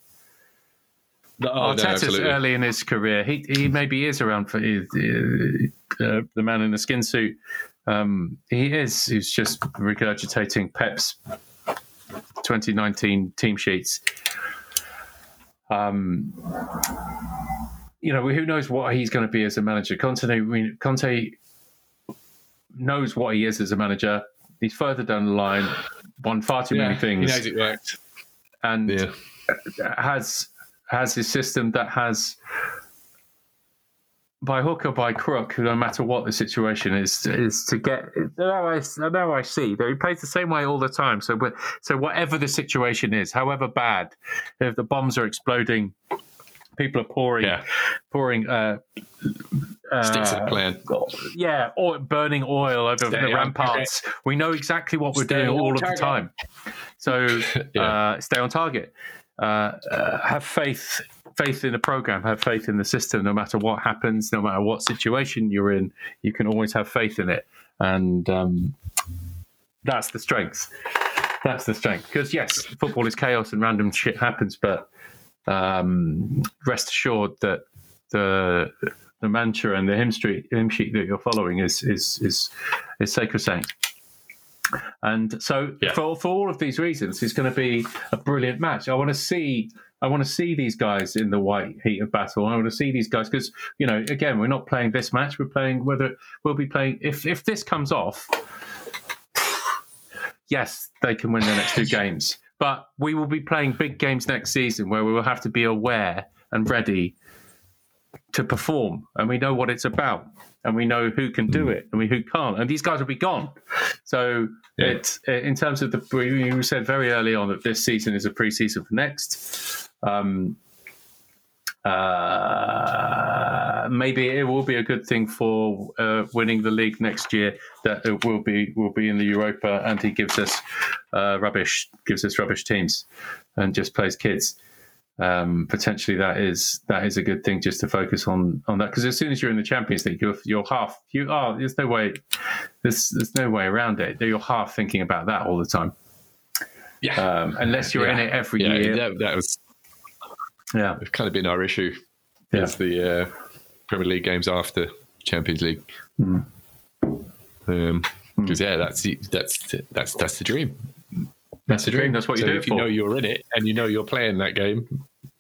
[SPEAKER 2] Oh, no,
[SPEAKER 1] Arteta's
[SPEAKER 2] absolutely.
[SPEAKER 1] early in his career. He he maybe is around for uh, the man in the skin suit. Um, he is. He's just regurgitating Pep's 2019 team sheets. Um, you know, who knows what he's going to be as a manager? Conte, I mean, Conte knows what he is as a manager. He's further down the line, won far too many things.
[SPEAKER 2] He knows it worked.
[SPEAKER 1] and
[SPEAKER 2] Yeah.
[SPEAKER 1] has has his system that has by hook or by crook, no matter what the situation is, is to get. Now I, I know I see that he plays the same way all the time. So, but so whatever the situation is, however bad, if the bombs are exploding, people are pouring,
[SPEAKER 2] Yeah.
[SPEAKER 1] pouring. Uh,
[SPEAKER 2] Sticks to
[SPEAKER 1] uh,
[SPEAKER 2] the plan.
[SPEAKER 1] yeah, or burning oil over
[SPEAKER 2] Stay
[SPEAKER 1] the
[SPEAKER 2] on
[SPEAKER 1] ramparts. We know exactly what we're
[SPEAKER 2] Stay
[SPEAKER 1] doing
[SPEAKER 2] on
[SPEAKER 1] all of the time. So
[SPEAKER 2] Yeah.
[SPEAKER 1] uh, stay on target. Uh, uh, have faith, faith in the program. Have faith in the system. No matter what happens, no matter what situation you're in, you can always have faith in it, and um, that's the strength. That's the strength. Because yes, football is chaos and random shit happens, but um, rest assured that the the mantra and the hymn street hymn sheet that you're following is is is is sacrosanct. And so,
[SPEAKER 2] Yeah.
[SPEAKER 1] for for all of these reasons, it's going to be a brilliant match. I want to see. I want to see these guys in the white heat of battle. I want to see these guys because you know, again, we're not playing this match. We're playing whether we'll be playing if if this comes off. Yes, they can win the next two games, but we will be playing big games next season where we will have to be aware and ready to perform, and we know what it's about, and we know who can do mm. it and we who can't, and these guys will be gone. So
[SPEAKER 2] Yeah.
[SPEAKER 1] it's in terms of the we said very early on that this season is a pre-season for next. Um, uh, maybe it will be a good thing for uh, winning the league next year that it will be will be in the Europa, and he gives us uh, rubbish gives us rubbish teams, and just plays kids. Um, potentially, that is that is a good thing just to focus on on that because as soon as you're in the Champions League, you're you're half you are. There's no way there's there's no way around it. You're half thinking about that all the time,
[SPEAKER 2] Yeah.
[SPEAKER 1] um, unless you're in it every
[SPEAKER 2] yeah,
[SPEAKER 1] year.
[SPEAKER 2] that, that was
[SPEAKER 1] Yeah, it's
[SPEAKER 2] kind of been our issue.
[SPEAKER 1] Yeah.
[SPEAKER 2] Is the uh, Premier League games after Champions League.
[SPEAKER 1] Mm.
[SPEAKER 2] Um, because yeah, that's the, that's that's that's the dream.
[SPEAKER 1] that's the dream. That's what you
[SPEAKER 2] so
[SPEAKER 1] do
[SPEAKER 2] if you
[SPEAKER 1] for.
[SPEAKER 2] know you're in it and you know you're playing that game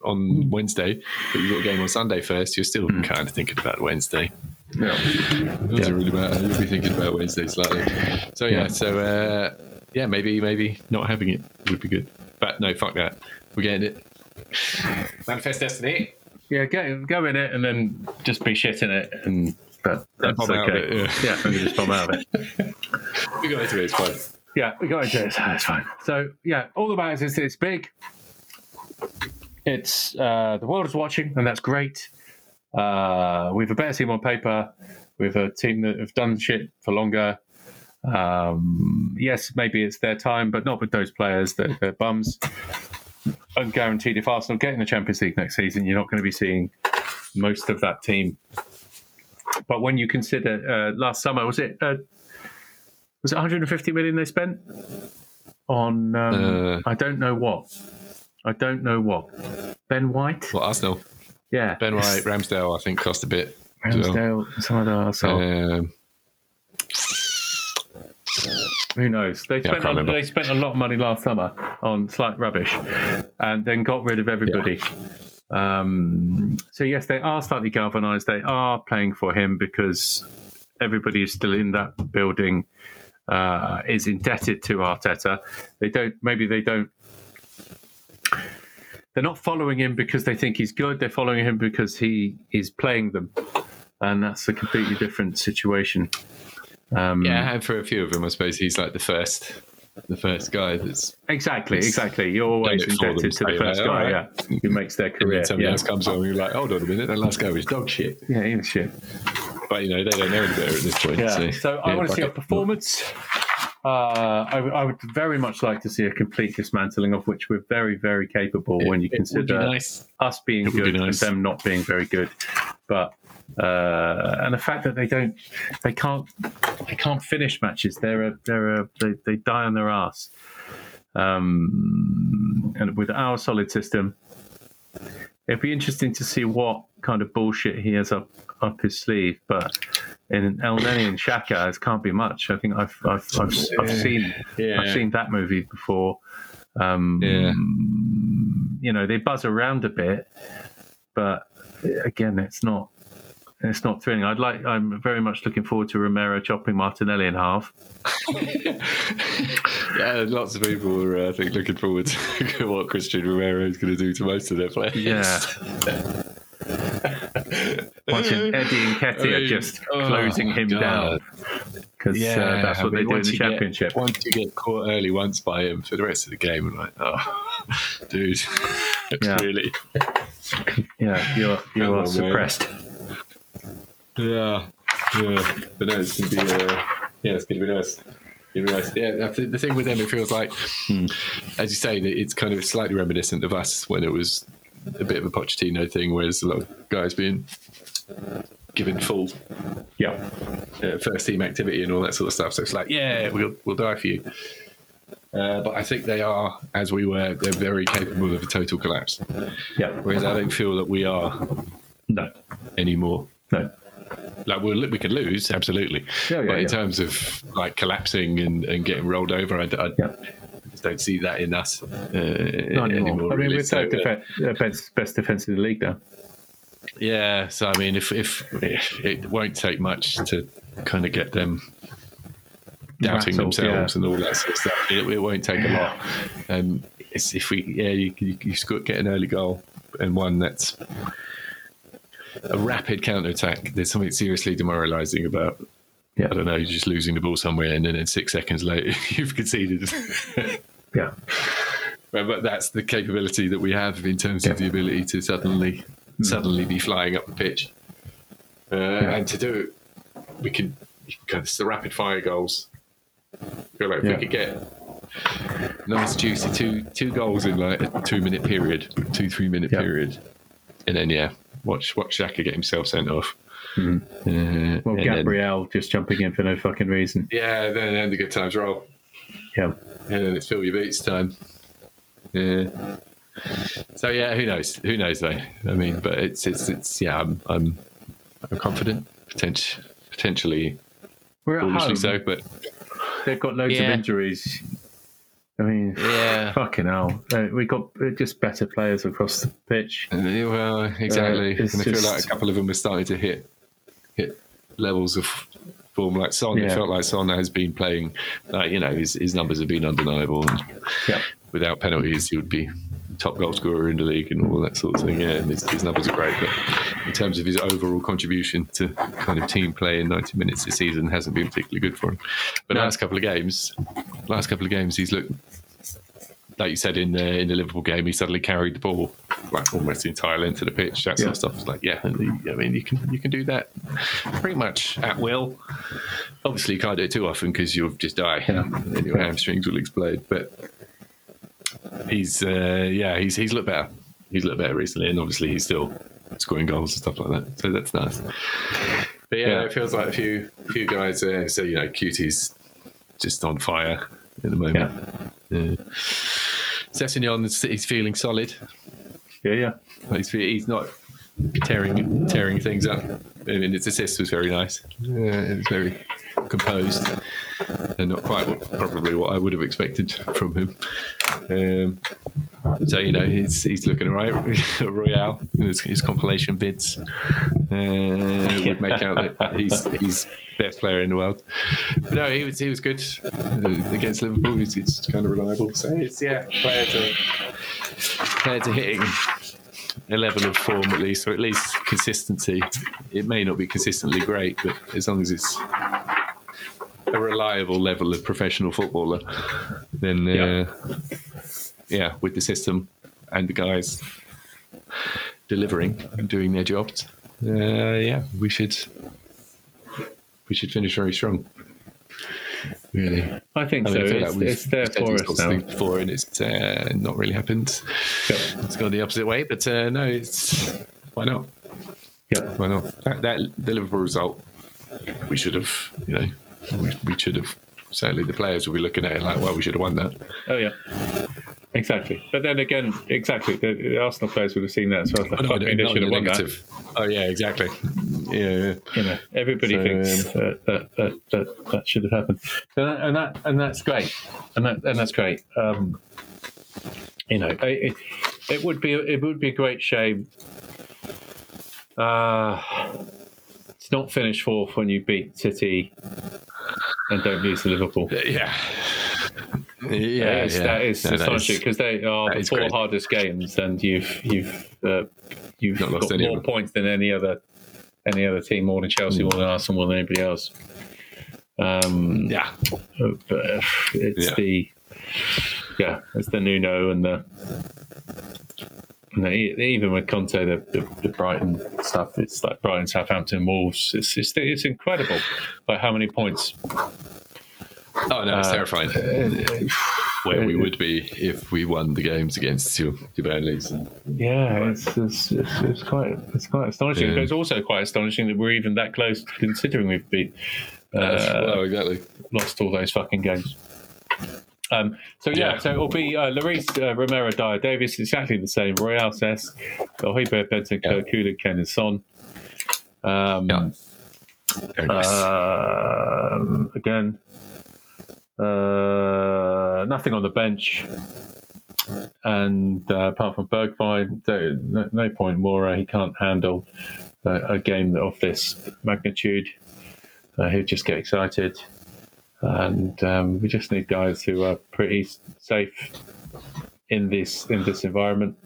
[SPEAKER 2] on
[SPEAKER 1] Mm.
[SPEAKER 2] Wednesday, but you've got a game on Sunday first, you're still kind of thinking about Wednesday.
[SPEAKER 1] yeah.
[SPEAKER 2] It doesn't really matter. You'll be thinking about Wednesday slightly. So yeah,
[SPEAKER 1] Yeah.
[SPEAKER 2] so uh, yeah, maybe maybe not having it would be good. But no, fuck that. We're getting it. Manifest destiny.
[SPEAKER 1] Yeah, go, go in it and then just be shit in it, and but that's
[SPEAKER 2] bomb out of
[SPEAKER 1] okay.
[SPEAKER 2] it, yeah.
[SPEAKER 1] and you just bomb out of it.
[SPEAKER 2] We got into it. It's fine.
[SPEAKER 1] Yeah, we got into it. so It's fine. So yeah, all that matters is it's big. It's uh, the world is watching, and that's great. Uh, we have a better team on paper. We have a team that have done shit for longer. Um, yes, maybe it's their time, but not with those players. They're, they're bums. I'm guaranteed if Arsenal get in the Champions League next season, you're not going to be seeing most of that team. But when you consider uh, last summer, was it uh, was it 150 million they spent on? Um,
[SPEAKER 2] Uh,
[SPEAKER 1] I don't know what. I don't know what. Ben White.
[SPEAKER 2] Well, Arsenal,
[SPEAKER 1] Yeah.
[SPEAKER 2] Ben White, Ramsdale, I think cost a bit. well.
[SPEAKER 1] Ramsdale. Some other arsehole.
[SPEAKER 2] Um,
[SPEAKER 1] Who knows? They spent they spent a lot of money last summer on slight rubbish, and then got rid of everybody. Um, so yes, they are slightly galvanised. They are playing for him because everybody is still in that building. Uh, is indebted to Arteta. They don't. Maybe they don't. They're not following him because they think he's good. They're following him because he is playing them, and that's a completely different situation. Um,
[SPEAKER 2] yeah, and for a few of them, I suppose he's like the first, the first guy that's.
[SPEAKER 1] Exactly, exactly. You're always indebted to the first
[SPEAKER 2] you're
[SPEAKER 1] guy,
[SPEAKER 2] like,
[SPEAKER 1] yeah, who makes their
[SPEAKER 2] And
[SPEAKER 1] career.
[SPEAKER 2] then somebody
[SPEAKER 1] Yeah,
[SPEAKER 2] else comes on, and you're like, hold on a minute, the last guy was dog shit.
[SPEAKER 1] yeah, he was shit.
[SPEAKER 2] But you know, they don't know any better at this point.
[SPEAKER 1] Yeah.
[SPEAKER 2] So,
[SPEAKER 1] So I
[SPEAKER 2] yeah,
[SPEAKER 1] want to see a performance. Uh, I, I would very much like to see a complete dismantling of which we're very, very capable when you
[SPEAKER 2] It be
[SPEAKER 1] consider
[SPEAKER 2] nice.
[SPEAKER 1] us being
[SPEAKER 2] It would be
[SPEAKER 1] good
[SPEAKER 2] nice.
[SPEAKER 1] and them not being very good. But uh, and the fact that they don't, they can't, they can't finish matches. They're a, they're a, they, they die on their ass. Um, and with our solid system, it'd be interesting to see what kind of bullshit he has up up his sleeve. But in Elneny and Xhaka, it can't be much. I think I've I've, I've, I've seen
[SPEAKER 2] Yeah.
[SPEAKER 1] I've seen that movie before. Um,
[SPEAKER 2] Yeah.
[SPEAKER 1] You know, they buzz around a bit, but again, it's not. It's not thrilling. I'd like. I'm very much looking forward to Romero chopping Martinelli in half.
[SPEAKER 2] Yeah, lots of people are, uh, I think, looking forward to what Christian Romero is going to do to most of their players.
[SPEAKER 1] Yeah. Watching Eddie Nketiah
[SPEAKER 2] I
[SPEAKER 1] are
[SPEAKER 2] mean,
[SPEAKER 1] just
[SPEAKER 2] oh,
[SPEAKER 1] closing him
[SPEAKER 2] God.
[SPEAKER 1] down because
[SPEAKER 2] Yeah,
[SPEAKER 1] uh, that's
[SPEAKER 2] I
[SPEAKER 1] what
[SPEAKER 2] mean,
[SPEAKER 1] they do in the
[SPEAKER 2] you get-
[SPEAKER 1] championship.
[SPEAKER 2] once you get caught early once by him for the rest of the game, I'm like, oh, dude,
[SPEAKER 1] Yeah.
[SPEAKER 2] really?
[SPEAKER 1] Yeah, you're you are
[SPEAKER 2] man. Yeah, yeah. But no, it's to be, uh, yeah, it's to be nice. Be nice. Yeah, the thing with them, it feels like, as you say, that it's kind of slightly reminiscent of us when it was a bit of a Pochettino thing, whereas a lot of guys being given full
[SPEAKER 1] Yeah,
[SPEAKER 2] uh, first team activity and all that sort of stuff. So it's like, yeah, we'll we'll die for you. Uh, but I think they are, as we were, they're very capable of a total collapse.
[SPEAKER 1] yeah.
[SPEAKER 2] Whereas I don't feel that we are
[SPEAKER 1] No,
[SPEAKER 2] anymore.
[SPEAKER 1] no.
[SPEAKER 2] Like we'll, we could lose, absolutely.
[SPEAKER 1] Yeah, yeah,
[SPEAKER 2] but in
[SPEAKER 1] yeah.
[SPEAKER 2] terms of like collapsing and, and getting rolled over, I, I don't see that in us uh,
[SPEAKER 1] Not anymore. I mean,
[SPEAKER 2] really.
[SPEAKER 1] we're
[SPEAKER 2] So, uh,
[SPEAKER 1] defen- uh, best, best defense in the league now.
[SPEAKER 2] Yeah, so I mean, if if it won't take much to kind of get them doubting
[SPEAKER 1] Rattled,
[SPEAKER 2] themselves and all that sort of stuff, it, it won't take a lot. Um, it's if we yeah, you, you, you get an early goal and one that's a rapid counter attack. There's something seriously demoralising about.
[SPEAKER 1] Yeah.
[SPEAKER 2] I don't know, you're just losing the ball somewhere, and then in six seconds later, you've conceded.
[SPEAKER 1] Yeah,
[SPEAKER 2] But, but that's the capability that we have in terms of the ability to suddenly suddenly be flying up the pitch, uh, and to do it, we can. It's the rapid fire goals. I feel like
[SPEAKER 1] Yeah.
[SPEAKER 2] we could get nice juicy two two goals in like a two minute period, two three minute
[SPEAKER 1] Yeah.
[SPEAKER 2] period, and then yeah, watch watch Xhaka get himself sent off.
[SPEAKER 1] Mhm.
[SPEAKER 2] Uh,
[SPEAKER 1] well,
[SPEAKER 2] and then-
[SPEAKER 1] Gabriel just jumping in for no fucking reason.
[SPEAKER 2] yeah, then, then the good times roll.
[SPEAKER 1] Yeah,
[SPEAKER 2] and then it's fill your beats time. Yeah. So yeah, who knows? Who knows though? I mean, but it's it's it's yeah. I'm I'm, I'm confident, potentially potentially
[SPEAKER 1] we're at
[SPEAKER 2] foolishly
[SPEAKER 1] home.
[SPEAKER 2] so, but
[SPEAKER 1] They've got loads
[SPEAKER 2] Yeah.
[SPEAKER 1] of injuries. I mean,
[SPEAKER 2] yeah.
[SPEAKER 1] fucking hell. Uh, we got uh, just better players across the pitch.
[SPEAKER 2] Well, exactly.
[SPEAKER 1] Uh,
[SPEAKER 2] and I feel like a couple of them are starting to hit hit levels of form like Son. It felt like Son has been playing. Like, you know, his his numbers have been undeniable. And
[SPEAKER 1] Yeah,
[SPEAKER 2] without penalties, he would be top goal scorer in the league and all that sort of thing. Yeah, and his, his numbers are great, but in terms of his overall contribution to kind of team play in 90 minutes this season, hasn't been particularly good for him. But
[SPEAKER 1] No.
[SPEAKER 2] last couple of games, last couple of games, he's looked. Like you said in the in the Liverpool game, he suddenly carried the ball like almost the entire length of the pitch. That sort
[SPEAKER 1] Yeah.
[SPEAKER 2] of stuff. It's like, yeah, I mean, you can you can do that pretty much at will. Obviously, you can't do it too often because you'll just die
[SPEAKER 1] Yeah.
[SPEAKER 2] and your hamstrings will explode. But he's uh, yeah, he's he's looked better. He's looked better recently, and obviously he's still scoring goals and stuff like that. So that's nice. But yeah,
[SPEAKER 1] Yeah.
[SPEAKER 2] it feels like a few few guys. Uh, so you know, Cutie's just on fire at the moment. Yeah. Sessegnon is he's feeling solid.
[SPEAKER 1] yeah, yeah.
[SPEAKER 2] He's he's not tearing tearing things up. I mean, his assist was very nice. Yeah, it was very composed, and not quite probably what I would have expected from him. Um, so you know, he's he's looking right Royal, his, his compilation bids uh, would make out that he's he's best player in the world. But no, he was he was good uh, against Liverpool. He's, he's kind of reliable. So it's yeah, player to player to hitting a level of form at least, or at least consistency. It may not be consistently great, but as long as it's a reliable level of professional footballer, then uh, yeah. with the system and the guys delivering and doing their jobs, uh, yeah, we should we should finish very strong. really.
[SPEAKER 1] I think
[SPEAKER 2] I
[SPEAKER 1] so.
[SPEAKER 2] mean, I feel
[SPEAKER 1] it's,
[SPEAKER 2] like
[SPEAKER 1] it's there for us now.
[SPEAKER 2] before, and it's uh, not really happened.
[SPEAKER 1] Yep.
[SPEAKER 2] It's gone the opposite way, but uh, no, it's why not?
[SPEAKER 1] Yeah,
[SPEAKER 2] Why not? That, that the Liverpool result, we should have, you know, we, we should have. Certainly, the players will be looking at it like, well, we should have won that.
[SPEAKER 1] Oh yeah, exactly. But then again, exactly, the, the Arsenal players would have seen that as well.
[SPEAKER 2] Oh, no, no,
[SPEAKER 1] they should have won that.
[SPEAKER 2] Oh yeah, exactly. Yeah, yeah.
[SPEAKER 1] You know, everybody
[SPEAKER 2] So,
[SPEAKER 1] thinks
[SPEAKER 2] um,
[SPEAKER 1] that, that, that, that that should have happened, and that, and that and that's great, and that and that's great. Um, you know, it, it, would be it would be a great shame. Uh, it's not finish fourth when you beat City and don't lose to Liverpool.
[SPEAKER 2] yeah. Yeah, yeah.
[SPEAKER 1] that is
[SPEAKER 2] No,
[SPEAKER 1] astonishing because they are the four
[SPEAKER 2] crazy.
[SPEAKER 1] hardest games, and you've you've uh, you've
[SPEAKER 2] Not lost
[SPEAKER 1] got more points than any other any other team, more than Chelsea,
[SPEAKER 2] Hmm.
[SPEAKER 1] more than Arsenal, more than anybody else. Um,
[SPEAKER 2] yeah.
[SPEAKER 1] but uh, it's
[SPEAKER 2] Yeah.
[SPEAKER 1] the yeah, it's the Nuno and the. And the- even with Conte, the, the, the Brighton stuff, it's like Brighton, Southampton, Wolves. It's, it's it's incredible, like how many points
[SPEAKER 2] Oh no, it's
[SPEAKER 1] Uh,
[SPEAKER 2] terrifying. Where we would be if we won the games against your, your Burnleys. And,
[SPEAKER 1] Yeah, it's, it's, it's, it's quite it's quite astonishing.
[SPEAKER 2] Yeah.
[SPEAKER 1] But it's also quite astonishing that we're even that close, considering we've been uh,
[SPEAKER 2] well, exactly.
[SPEAKER 1] lost all those fucking games. Um, so yeah,
[SPEAKER 2] Yeah.
[SPEAKER 1] so it'll be uh, Lloris, uh, Romero, Dier, Davies, exactly the same. Royal says, Højbjerg, Benton,
[SPEAKER 2] Yeah.
[SPEAKER 1] Kuda, Kane, and Son. Um,
[SPEAKER 2] Yeah. Very nice.
[SPEAKER 1] um, again, uh, nothing on the bench. And uh, apart from Bergwijn, no, no point Moura. He can't handle uh, a game of this magnitude. Uh, he'll just get excited. And um, we just need guys who are pretty safe in this in this environment.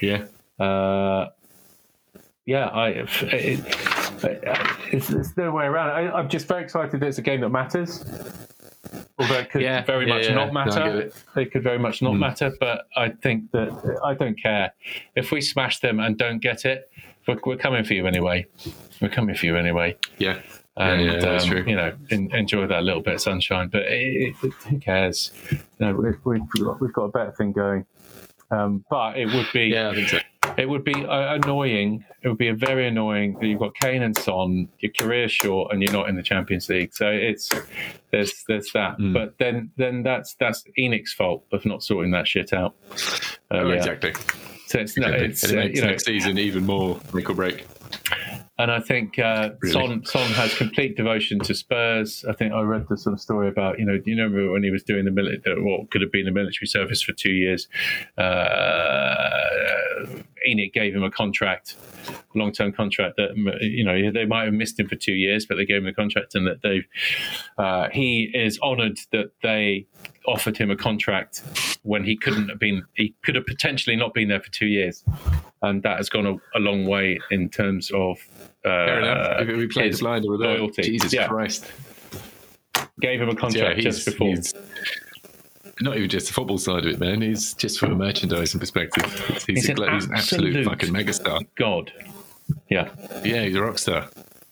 [SPEAKER 2] yeah.
[SPEAKER 1] Uh, yeah, I it, it, it's, it's no way around. I, I'm just very excited that it's a game that matters. Although it could
[SPEAKER 2] Yeah,
[SPEAKER 1] very
[SPEAKER 2] yeah,
[SPEAKER 1] much
[SPEAKER 2] yeah.
[SPEAKER 1] not
[SPEAKER 2] No,
[SPEAKER 1] matter.
[SPEAKER 2] it.
[SPEAKER 1] it could very much not
[SPEAKER 2] Mm.
[SPEAKER 1] matter. But I think that I don't care if we smash them and don't get it. We're, we're coming for you anyway. We're coming for you anyway.
[SPEAKER 2] Yeah.
[SPEAKER 1] And
[SPEAKER 2] yeah, that's
[SPEAKER 1] um,
[SPEAKER 2] true.
[SPEAKER 1] you know, en- enjoy that little bit of sunshine. But it, it, who cares? You know, we, we, we've got a better thing going. Um, but it would be
[SPEAKER 2] Yeah, I think so.
[SPEAKER 1] it would be uh, annoying. It would be a very annoying that you've got Kane and Son, your career's short, and you're not in the Champions League. So it's there's there's that.
[SPEAKER 2] Mm.
[SPEAKER 1] But then then that's that's ENIC's fault of not sorting that shit out.
[SPEAKER 2] Oh,
[SPEAKER 1] earlier.
[SPEAKER 2] exactly.
[SPEAKER 1] So it's no,
[SPEAKER 2] Exactly.
[SPEAKER 1] it's
[SPEAKER 2] it
[SPEAKER 1] uh,
[SPEAKER 2] makes
[SPEAKER 1] you know,
[SPEAKER 2] next season even more make or break.
[SPEAKER 1] And I think uh,
[SPEAKER 2] Really?
[SPEAKER 1] Son Son has complete devotion to Spurs. I think I read the sort of story about you know do you remember when he was doing the military what could have been the military service for two years? Uh, ENIC gave him a contract, long term contract that you know they might have missed him for two years, but they gave him a contract and that they uh, he is honoured that they offered him a contract when he couldn't have been he could have potentially not been there for two years and that has gone a, a long way in terms of
[SPEAKER 2] Fair enough. If we played blind that,
[SPEAKER 1] loyalty.
[SPEAKER 2] Jesus
[SPEAKER 1] Yeah.
[SPEAKER 2] Christ.
[SPEAKER 1] gave him a
[SPEAKER 2] Yeah,
[SPEAKER 1] contract just before.
[SPEAKER 2] not even just the football side of it, man. He's just from a merchandising perspective. He's,
[SPEAKER 1] He's
[SPEAKER 2] a,
[SPEAKER 1] an
[SPEAKER 2] he's an absolute
[SPEAKER 1] absolute-
[SPEAKER 2] fucking megastar.
[SPEAKER 1] God, yeah,
[SPEAKER 2] Yeah, he's a rock star.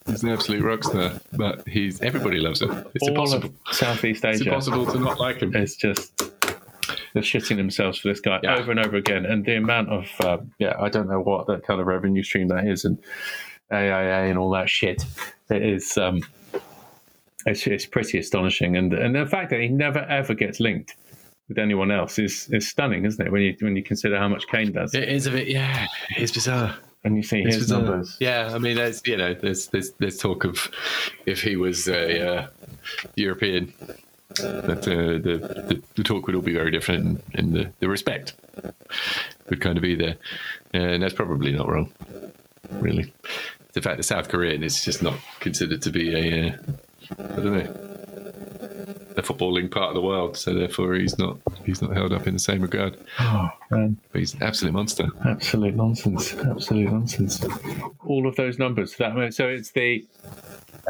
[SPEAKER 2] He's an absolute rock star, but he's everybody loves him. It's
[SPEAKER 1] all
[SPEAKER 2] impossible.
[SPEAKER 1] Southeast
[SPEAKER 2] It's
[SPEAKER 1] Asia
[SPEAKER 2] impossible to not like him.
[SPEAKER 1] is just they're shitting themselves for this guy
[SPEAKER 2] Yeah.
[SPEAKER 1] over and over again, and the amount of uh, yeah, I don't know what that kind of revenue stream that is, and AIA and all that shit. It is. Um, it's, it's pretty astonishing, and and the fact that he never ever gets linked with anyone else is is stunning, isn't it? When you when you consider how much Kane does,
[SPEAKER 2] It is a bit, yeah. It's bizarre.
[SPEAKER 1] and you see
[SPEAKER 2] It's
[SPEAKER 1] his
[SPEAKER 2] bizarre.
[SPEAKER 1] numbers.
[SPEAKER 2] Yeah, I mean, there's you know, there's there's there's talk of if he was a uh, European, that uh, the, the the talk would all be very different, and the the respect would kind of be there, and that's probably not wrong, really. The fact that South Korean is just not considered to be a, uh, I don't know, a footballing part of the world, so therefore he's not he's not held up in the same regard.
[SPEAKER 1] Oh man,
[SPEAKER 2] But he's an absolute monster.
[SPEAKER 1] absolute nonsense! Absolute nonsense! All of those numbers. That so it's the.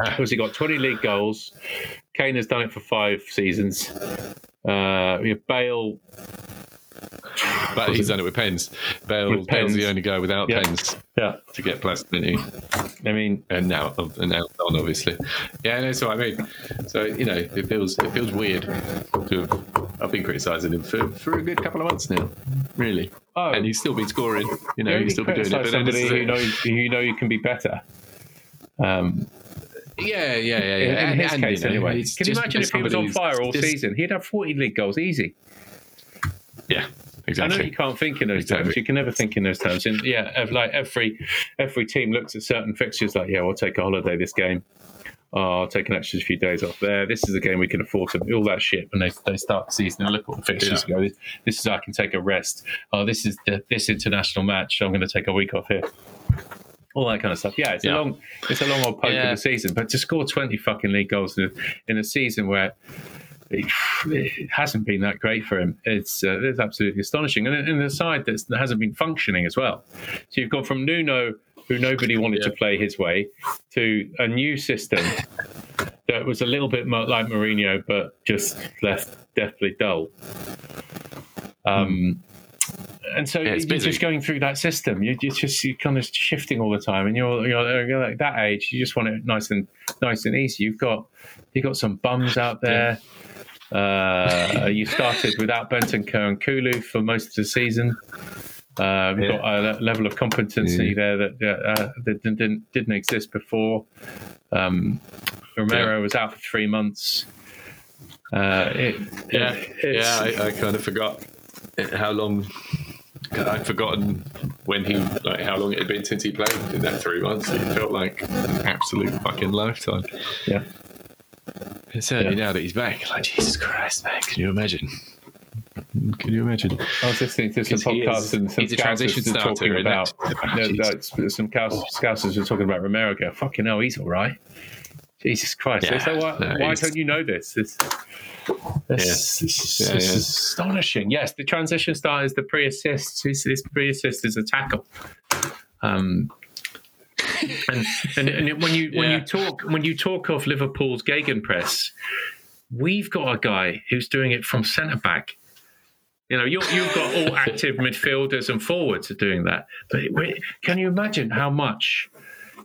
[SPEAKER 1] Has he got twenty league goals? Kane has done it for five seasons. Uh, Bale
[SPEAKER 2] but he's done it with pens. Bale,
[SPEAKER 1] With
[SPEAKER 2] Bale's
[SPEAKER 1] pens.
[SPEAKER 2] the only guy without
[SPEAKER 1] Yeah.
[SPEAKER 2] pens
[SPEAKER 1] Yeah,
[SPEAKER 2] to get he?
[SPEAKER 1] I mean,
[SPEAKER 2] and now and now on obviously. Yeah, that's what I mean. So you know, it feels it feels weird. To have, I've been criticising him for, for a good couple of months now, really.
[SPEAKER 1] Oh.
[SPEAKER 2] and he's still been scoring. You know, he's still been doing it. But
[SPEAKER 1] somebody who knows who you know you can be better. Um,
[SPEAKER 2] yeah, yeah, yeah,
[SPEAKER 1] in,
[SPEAKER 2] yeah.
[SPEAKER 1] in
[SPEAKER 2] And-
[SPEAKER 1] his
[SPEAKER 2] and,
[SPEAKER 1] case,
[SPEAKER 2] you know,
[SPEAKER 1] anyway. Can you imagine if he was on fire all season? He'd have 40 league goals easy.
[SPEAKER 2] Yeah, Exactly.
[SPEAKER 1] I know you can't think in those
[SPEAKER 2] Exactly.
[SPEAKER 1] terms. You can never think in those terms. And yeah, like every every team looks at certain fixtures like, yeah, we'll take a holiday this game. Oh, I'll take an extra few days off there. This is a game we can afford to all that shit. And they, they start the season, they look at the fixtures and go, this, this is I can take a rest. Oh, this is the, this international match. I'm going to take a week off here. All that kind of stuff. Yeah, it's a long, it's a long old poke
[SPEAKER 2] Yeah.
[SPEAKER 1] of the season. But to score 20 fucking league goals in a, in a season where it, it hasn't been that great for him. It's uh, it's absolutely astonishing, and in the side that's, that hasn't been functioning as well. So you've gone from Nuno, who nobody wanted to play his way, to a new system that was a little bit like Mourinho, but just left deathly dull. Um, and so
[SPEAKER 2] Yeah,
[SPEAKER 1] you're
[SPEAKER 2] busy.
[SPEAKER 1] just going through that system. You're just, just you're kind of shifting all the time, and you're you're, you're like that age. You just want it nice and nice and easy. You've got you've got some bums out there. Uh, you started without Bentancur and Kulu for most of the season. Uh, we've
[SPEAKER 2] Yeah.
[SPEAKER 1] got a le- level of competency
[SPEAKER 2] Yeah.
[SPEAKER 1] there that uh, that didn't, didn't didn't exist before. Um, Romero was out for three months. Uh, it,
[SPEAKER 2] Yeah,
[SPEAKER 1] it-
[SPEAKER 2] yeah. I, I kind of forgot how long. I'd forgotten when he like how long it had been since he played in that three months. It felt like an absolute fucking lifetime.
[SPEAKER 1] yeah.
[SPEAKER 2] And certainly now that he's back, like Jesus Christ, man, can you imagine? Can you imagine?
[SPEAKER 1] I was listening to some podcasts
[SPEAKER 2] is-
[SPEAKER 1] and some
[SPEAKER 2] he's a transition
[SPEAKER 1] scousers were talking about no, some Scouse, scousers were talking about Romero. Go, fucking hell, he's all right. Jesus Christ!
[SPEAKER 2] Yeah,
[SPEAKER 1] so why,
[SPEAKER 2] no,
[SPEAKER 1] why don't you know this? This, this, this,
[SPEAKER 2] Yeah,
[SPEAKER 1] this
[SPEAKER 2] yeah.
[SPEAKER 1] is astonishing. Yes, the transition start is the pre-assist. His, his pre-assist is a tackle. Um, and, and, and when you when
[SPEAKER 2] Yeah.
[SPEAKER 1] you talk when you talk of Liverpool's gegenpress, we've got a guy who's doing it from centre back. You know, you you've got all active midfielders and forwards are doing that. But wait, can you imagine how much,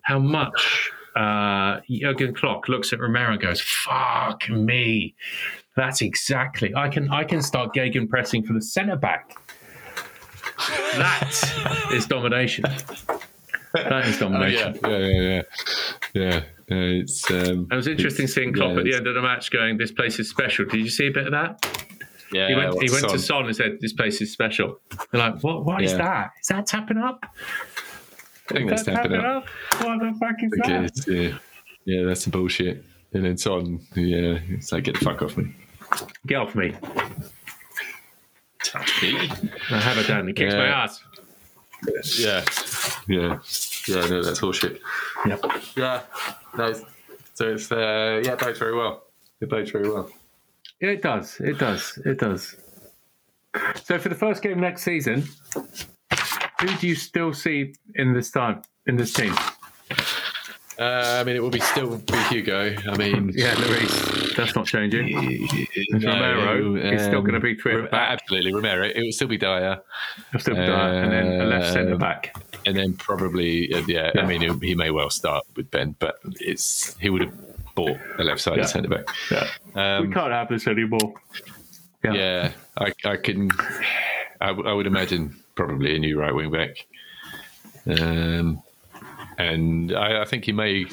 [SPEAKER 1] how much uh, Jurgen Klopp looks at Romero and goes, "Fuck me, that's exactly. I can I can start gegen pressing for the centre back. That is domination. That is
[SPEAKER 2] Oh,
[SPEAKER 1] domination.
[SPEAKER 2] yeah, yeah, yeah, yeah. yeah it's um,
[SPEAKER 1] It was interesting seeing Klopp
[SPEAKER 2] yeah,
[SPEAKER 1] at the end of the match going, "This place is special." Did you see a bit of that?
[SPEAKER 2] yeah.
[SPEAKER 1] He went, he
[SPEAKER 2] what's
[SPEAKER 1] went to
[SPEAKER 2] on?
[SPEAKER 1] Son and said, "This place is special." They're like, "What? What is
[SPEAKER 2] Yeah.
[SPEAKER 1] that? Is that tapping up?
[SPEAKER 2] I think that's
[SPEAKER 1] that
[SPEAKER 2] tapping up.
[SPEAKER 1] What the fuck is
[SPEAKER 2] Okay,
[SPEAKER 1] that?"
[SPEAKER 2] yeah, yeah, that's some bullshit. And then Son, yeah, it's like get the fuck off me.
[SPEAKER 1] Get off me!
[SPEAKER 2] Touch me.
[SPEAKER 1] I have a down. He kicks my
[SPEAKER 2] Yeah.
[SPEAKER 1] Ass.
[SPEAKER 2] Yeah, yeah, yeah. No, that's bullshit.
[SPEAKER 1] Yep.
[SPEAKER 2] Yeah, no. So it's uh, yeah, it bodes very well. It bodes very well.
[SPEAKER 1] Yeah, it does. It does. It does. So for the first game next season, who do you still see in this time in this team?
[SPEAKER 2] Uh, I mean, it will be still be Hugo. I mean,
[SPEAKER 1] Yeah, Lloris. That's not changing.
[SPEAKER 2] no,
[SPEAKER 1] Romero is still
[SPEAKER 2] um,
[SPEAKER 1] gonna be three at the
[SPEAKER 2] Ro-
[SPEAKER 1] back.
[SPEAKER 2] Absolutely, Romero. It will still be Dier,
[SPEAKER 1] I'll still be there. and then a left
[SPEAKER 2] Uh,
[SPEAKER 1] centre back.
[SPEAKER 2] and then probably uh, yeah.
[SPEAKER 1] Yeah.
[SPEAKER 2] I mean, he, he may well start with Ben, but it's he would have bought a left-sided
[SPEAKER 1] Yeah.
[SPEAKER 2] centre back.
[SPEAKER 1] Yeah.
[SPEAKER 2] Um,
[SPEAKER 1] we can't have this anymore. Yeah.
[SPEAKER 2] Yeah, I, I can. I would imagine probably a new right wing back, um, and I, I think he may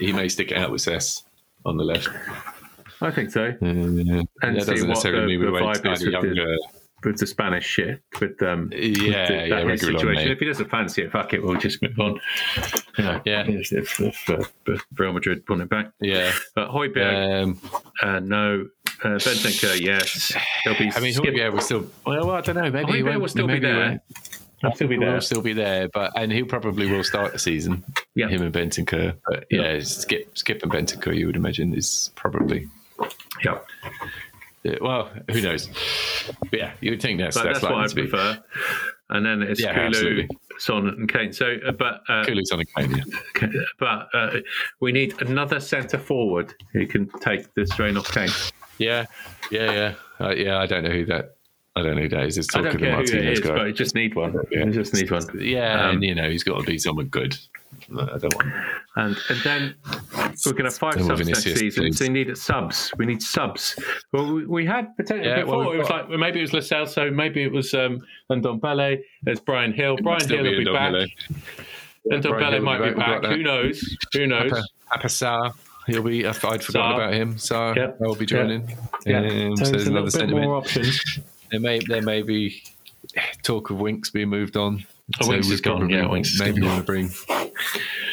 [SPEAKER 2] he may stick it out with Cess on the left.
[SPEAKER 1] I think so.
[SPEAKER 2] Uh, and that doesn't necessarily
[SPEAKER 1] the-
[SPEAKER 2] mean we won't sign a
[SPEAKER 1] the-
[SPEAKER 2] younger.
[SPEAKER 1] With the Spanish shit, with um,
[SPEAKER 2] Yeah,
[SPEAKER 1] with the,
[SPEAKER 2] yeah,
[SPEAKER 1] situation. If he doesn't fancy it, fuck it, we'll just move on. You know,
[SPEAKER 2] Yeah.
[SPEAKER 1] If, if, if, uh, Real Madrid put it back,
[SPEAKER 2] Yeah,
[SPEAKER 1] but Højbjerg,
[SPEAKER 2] um,
[SPEAKER 1] uh, no. Uh, Bentancur, yes. He'll be.
[SPEAKER 2] I mean,
[SPEAKER 1] skip-
[SPEAKER 2] Højbjerg will still. Well, I don't know. Maybe he won't-
[SPEAKER 1] will still be there. He'll still be
[SPEAKER 2] He
[SPEAKER 1] there.
[SPEAKER 2] will still be there, but and he'll probably will start the season.
[SPEAKER 1] Yeah.
[SPEAKER 2] him and Bentancur. But yeah, Skip, Skip and Bentancur, you would imagine, is probably
[SPEAKER 1] Yeah,
[SPEAKER 2] Yeah, well, who knows? But yeah, you would think that's
[SPEAKER 1] but
[SPEAKER 2] that's,
[SPEAKER 1] that's, what I prefer. And then it's
[SPEAKER 2] Yeah,
[SPEAKER 1] Kulu,
[SPEAKER 2] absolutely.
[SPEAKER 1] Son, and Kane. So, uh, but uh,
[SPEAKER 2] Cooley's on the cane, yeah.
[SPEAKER 1] but uh, we need another centre forward who can take the strain off Kane.
[SPEAKER 2] Yeah, yeah, yeah, uh, yeah. I don't know who that I don't know who that is. It's talking
[SPEAKER 1] who
[SPEAKER 2] Martinez guy.
[SPEAKER 1] but I just need one.
[SPEAKER 2] Yeah.
[SPEAKER 1] I just need one.
[SPEAKER 2] Yeah,
[SPEAKER 1] Um,
[SPEAKER 2] and you know he's got to be someone good. I don't want.
[SPEAKER 1] And and then we're going to have five
[SPEAKER 2] Don't
[SPEAKER 1] subs next season.
[SPEAKER 2] please.
[SPEAKER 1] So we need subs. We need subs. Well, we, we had potentially
[SPEAKER 2] Yeah,
[SPEAKER 1] before.
[SPEAKER 2] well,
[SPEAKER 1] it was
[SPEAKER 2] got-
[SPEAKER 1] like maybe it was Lo Celso, maybe it was um, Ndombele. There's Bryan Gil.
[SPEAKER 2] Bryan
[SPEAKER 1] Gil will be back.
[SPEAKER 2] Ndombele Brian Hill
[SPEAKER 1] might be
[SPEAKER 2] back.
[SPEAKER 1] back.
[SPEAKER 2] We've got
[SPEAKER 1] Who knows? Who knows?
[SPEAKER 2] Papa he'll be. I'd forgotten about him. So
[SPEAKER 1] Yep.
[SPEAKER 2] will be joining.
[SPEAKER 1] Yeah.
[SPEAKER 2] Um,
[SPEAKER 1] So there's
[SPEAKER 2] another
[SPEAKER 1] bit
[SPEAKER 2] sentiment.
[SPEAKER 1] more options.
[SPEAKER 2] There may there may be talk of Winks being moved on.
[SPEAKER 1] Oh, Winks is gone, yeah, Winks is
[SPEAKER 2] maybe want to bring.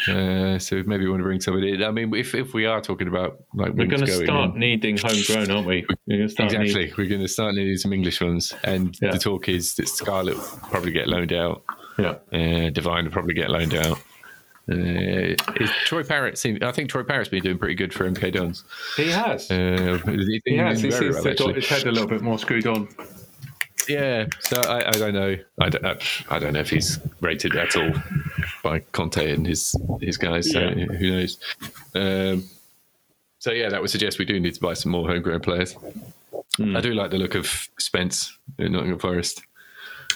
[SPEAKER 2] Uh, so maybe we want to bring somebody. I mean, if if we are talking about like
[SPEAKER 1] We're going to start
[SPEAKER 2] in,
[SPEAKER 1] needing homegrown, aren't we? We're going to start
[SPEAKER 2] exactly,
[SPEAKER 1] Need,
[SPEAKER 2] we're going to start needing some English ones, and
[SPEAKER 1] Yeah.
[SPEAKER 2] the talk is that Scarlett will probably get loaned out.
[SPEAKER 1] yeah.
[SPEAKER 2] Uh, Devine will probably get loaned out. Uh, is Troy Parrott seem, I think Troy Parrott's been doing pretty good for MK Dons.
[SPEAKER 1] He has.
[SPEAKER 2] Uh, he,
[SPEAKER 1] he has. He seems
[SPEAKER 2] well,
[SPEAKER 1] to got his head a little bit more screwed on.
[SPEAKER 2] Yeah, so I, I don't know. I don't, I, I don't know if he's rated at all by Conte and his his guys. So
[SPEAKER 1] Yeah.
[SPEAKER 2] who knows? Um, so yeah, that would suggest we do need to buy some more homegrown players.
[SPEAKER 1] Hmm.
[SPEAKER 2] I do like the look of Spence in Nottingham Forest.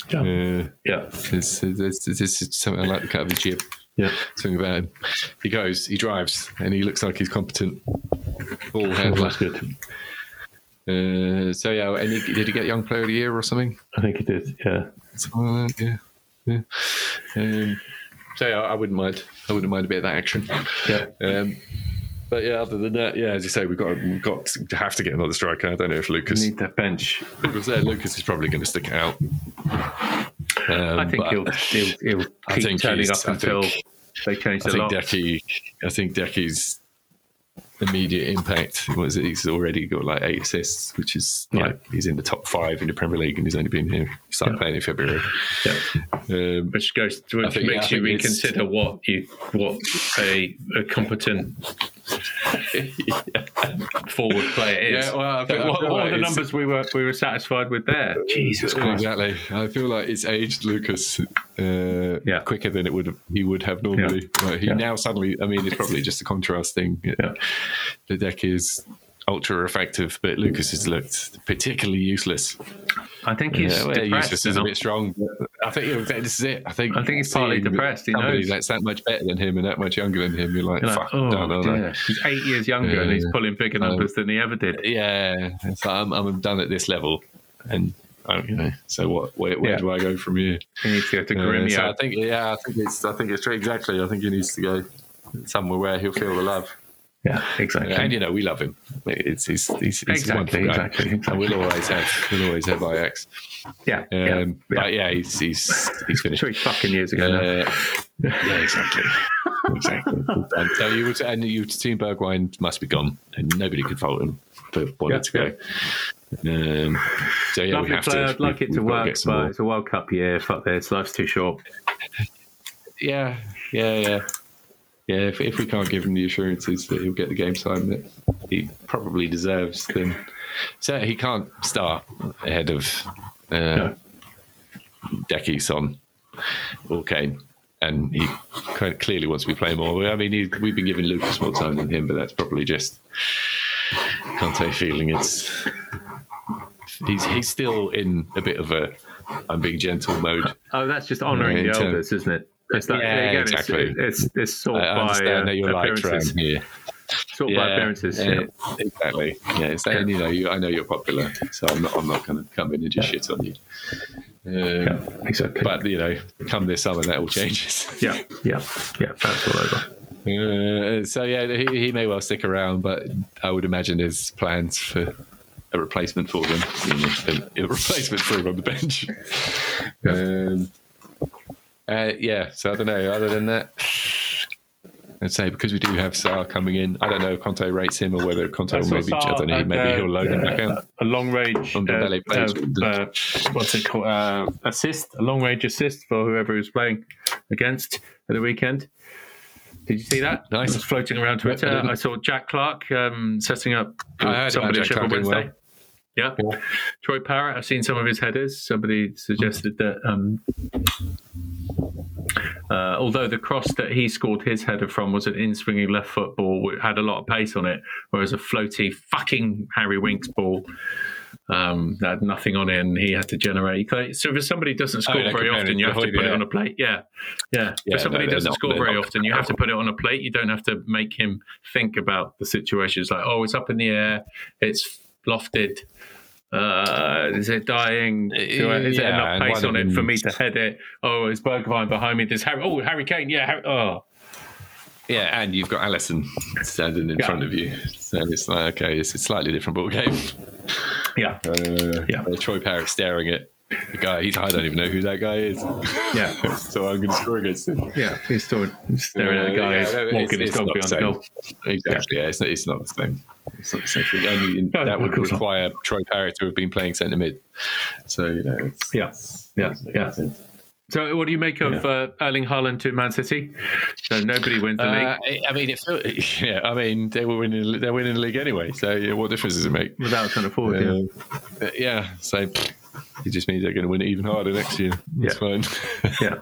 [SPEAKER 1] Yeah.
[SPEAKER 2] Uh,
[SPEAKER 1] Yeah.
[SPEAKER 2] this, this, this is something I like the cut of his jib.
[SPEAKER 1] Yeah.
[SPEAKER 2] Something about him. He goes, he drives, and he looks like he's competent. Ball handler.
[SPEAKER 1] That's good.
[SPEAKER 2] Uh, so yeah, any, did he get Young Player of the Year or something?
[SPEAKER 1] I think he did. Yeah.
[SPEAKER 2] Like yeah. yeah. Um, so yeah, I wouldn't mind. I wouldn't mind a bit of that action.
[SPEAKER 1] Yeah.
[SPEAKER 2] Um, but yeah, other than that, yeah, as you say, we've got we've got to have to get another striker. I don't know if
[SPEAKER 1] We
[SPEAKER 2] Lucas.
[SPEAKER 1] need that bench.
[SPEAKER 2] Lucas, there, Lucas is probably going to stick it out. Um,
[SPEAKER 1] I think he'll, he'll, he'll
[SPEAKER 2] I
[SPEAKER 1] keep
[SPEAKER 2] think
[SPEAKER 1] turning up
[SPEAKER 2] I
[SPEAKER 1] until
[SPEAKER 2] think-
[SPEAKER 1] they change
[SPEAKER 2] I
[SPEAKER 1] the
[SPEAKER 2] think
[SPEAKER 1] lock.
[SPEAKER 2] Decky. I think Decky's immediate impact was he's already got like eight assists, which is
[SPEAKER 1] Yeah.
[SPEAKER 2] like he's in the top five in the Premier League, and he's only been here. He started playing in February.
[SPEAKER 1] Yeah.
[SPEAKER 2] Um,
[SPEAKER 1] Which goes to, which
[SPEAKER 2] think- yeah,
[SPEAKER 1] makes you reconsider what you what a, a competent forward player is.
[SPEAKER 2] Yeah, well, I I
[SPEAKER 1] what, what
[SPEAKER 2] like
[SPEAKER 1] the numbers we were we were satisfied with there? Jesus Christ!
[SPEAKER 2] Exactly. I feel like it's aged Lucas uh,
[SPEAKER 1] Yeah.
[SPEAKER 2] quicker than it would have, he would have normally. Like, he
[SPEAKER 1] Yeah.
[SPEAKER 2] now suddenly, I mean, it's probably just a contrast thing.
[SPEAKER 1] Yeah.
[SPEAKER 2] The deck is ultra effective, but Lucas has looked particularly useless.
[SPEAKER 1] I think he's
[SPEAKER 2] Yeah, well,
[SPEAKER 1] depressed.
[SPEAKER 2] useless is a bit strong. but I think this is it. I think
[SPEAKER 1] I think he's partly depressed, he
[SPEAKER 2] somebody
[SPEAKER 1] knows.
[SPEAKER 2] that's that much better than him and that much younger than him, you're like,
[SPEAKER 1] You're like,
[SPEAKER 2] fuck,
[SPEAKER 1] oh,
[SPEAKER 2] no, no, no.
[SPEAKER 1] He's eight years younger and he's pulling bigger numbers than he ever did.
[SPEAKER 2] Yeah, so I'm, I'm done at this level, and I, you know, so what? Where, where
[SPEAKER 1] Yeah.
[SPEAKER 2] do I go from here?
[SPEAKER 1] He needs to go to
[SPEAKER 2] Uh,
[SPEAKER 1] Gremio.
[SPEAKER 2] so I think, yeah, I think it's, I think it's true. Exactly. I think he needs to go somewhere where he'll feel the love.
[SPEAKER 1] Yeah, exactly.
[SPEAKER 2] And you know, we love him. It's he's he's, he's
[SPEAKER 1] Exactly, exactly, exactly.
[SPEAKER 2] And we'll always have we'll always have Ajax.
[SPEAKER 1] yeah,
[SPEAKER 2] Um,
[SPEAKER 1] yeah, yeah.
[SPEAKER 2] But yeah, he's he's he's finished.
[SPEAKER 1] Three fucking years ago.
[SPEAKER 2] Uh, yeah, exactly. exactly. And so you would, and you team Bergwijn must be gone, and nobody could fault him for wanting
[SPEAKER 1] Yeah,
[SPEAKER 2] to go. Um, so yeah, we have
[SPEAKER 1] player.
[SPEAKER 2] to.
[SPEAKER 1] I'd like
[SPEAKER 2] we've-
[SPEAKER 1] it to work,
[SPEAKER 2] some
[SPEAKER 1] but
[SPEAKER 2] more.
[SPEAKER 1] it's a World Cup year. Fuck this. Life's too short.
[SPEAKER 2] Yeah, yeah, yeah. Yeah, if, if we can't give him the assurances that he'll get the game time that he probably deserves, then so he can't start ahead of uh,
[SPEAKER 1] No.
[SPEAKER 2] Decky, Son, or Kane. And he kind of clearly wants to be playing more. I mean, he, we've been giving Lucas more time than him, but that's probably just Conte feeling it's he's he's still in a bit of a I'm being gentle mode.
[SPEAKER 1] Oh, that's just honouring
[SPEAKER 2] in
[SPEAKER 1] the elders, isn't it? It's that,
[SPEAKER 2] Yeah,
[SPEAKER 1] again,
[SPEAKER 2] exactly.
[SPEAKER 1] It's, it's, it's sort
[SPEAKER 2] I
[SPEAKER 1] by
[SPEAKER 2] understand
[SPEAKER 1] uh,
[SPEAKER 2] that you're liked around
[SPEAKER 1] appearances.
[SPEAKER 2] here.
[SPEAKER 1] Sort by appearances.
[SPEAKER 2] yeah,
[SPEAKER 1] Yeah.
[SPEAKER 2] exactly. Yeah, it's saying you know you, I know you're popular, so I'm not I'm not going to come in and just shit on you. Um,
[SPEAKER 1] Yeah, exactly.
[SPEAKER 2] But you know, come this summer, that all changes.
[SPEAKER 1] yeah, yeah, yeah. That's all over.
[SPEAKER 2] Uh, so yeah, he, he may well stick around, but I would imagine there's plans for a replacement for him. A, a replacement for him on the bench. Um, uh, yeah, so I don't know. Other than that, I'd say because we do have Sarr coming in, I don't know if Conte rates him or whether Conte will maybe, I don't know, maybe he'll load him back out.
[SPEAKER 1] A long range. Uh,
[SPEAKER 2] belly plays with the-
[SPEAKER 1] uh, uh, what's it called? Uh, assist. A long range assist for whoever was playing against at the weekend. Did you see that?
[SPEAKER 2] Nice.
[SPEAKER 1] It was floating around Twitter.
[SPEAKER 2] I.
[SPEAKER 1] I saw Jack Clarke um, setting up
[SPEAKER 2] I heard
[SPEAKER 1] somebody
[SPEAKER 2] Jack Clarke
[SPEAKER 1] Wednesday. Yeah.
[SPEAKER 2] Yeah.
[SPEAKER 1] Troy Parrott, I've seen some of his headers. Somebody suggested that um, uh, although the cross that he scored his header from was an in swinging left foot ball, which had a lot of pace on it, whereas a floaty fucking Harry Winks ball um, that had nothing on it, and he had to generate. So if somebody doesn't score
[SPEAKER 2] they're
[SPEAKER 1] very often, you have to put it on a plate. Yeah, yeah.
[SPEAKER 2] Yeah,
[SPEAKER 1] if somebody
[SPEAKER 2] no,
[SPEAKER 1] doesn't
[SPEAKER 2] not-
[SPEAKER 1] score very
[SPEAKER 2] not
[SPEAKER 1] often, you have to put it on a plate. You don't have to make him think about the situation. It's like, oh, it's up in the air, it's lofted. Uh, is it dying? Do I, is there
[SPEAKER 2] Yeah,
[SPEAKER 1] enough pace on it for me to head it? Oh, is Bergwijn behind me? There's Harry. Oh, Harry Kane. Yeah. Harry, oh,
[SPEAKER 2] Yeah, and you've got Alisson standing in
[SPEAKER 1] Yeah.
[SPEAKER 2] front of you. So it's like, okay, it's a slightly different ball game.
[SPEAKER 1] yeah,
[SPEAKER 2] Uh,
[SPEAKER 1] Yeah.
[SPEAKER 2] uh, Troy Parrott staring at the guy. He's, I don't even know who that guy is.
[SPEAKER 1] yeah,
[SPEAKER 2] so I'm going to score against him.
[SPEAKER 1] yeah. He's still staring at a guy
[SPEAKER 2] Yeah, no,
[SPEAKER 1] walking
[SPEAKER 2] it's-
[SPEAKER 1] his dog behind
[SPEAKER 2] the
[SPEAKER 1] the goal.
[SPEAKER 2] Exactly. Yeah, it's not, it's not the same. It's not the same thing. Only
[SPEAKER 1] No,
[SPEAKER 2] that would
[SPEAKER 1] of not.
[SPEAKER 2] require Troy Parrott to have been playing centre mid. So you know, it's,
[SPEAKER 1] Yeah, yeah, yeah. So, what do you make of uh, Erling Haaland to Man City? So nobody wins the
[SPEAKER 2] Uh,
[SPEAKER 1] league
[SPEAKER 2] I mean, it yeah. I mean, they were winning. They're winning the league anyway. So yeah, what difference does it make?
[SPEAKER 1] without trying to forward. yeah.
[SPEAKER 2] Uh, uh, yeah. So it just means they're going to win it even harder next year. That's fine.
[SPEAKER 1] Yeah.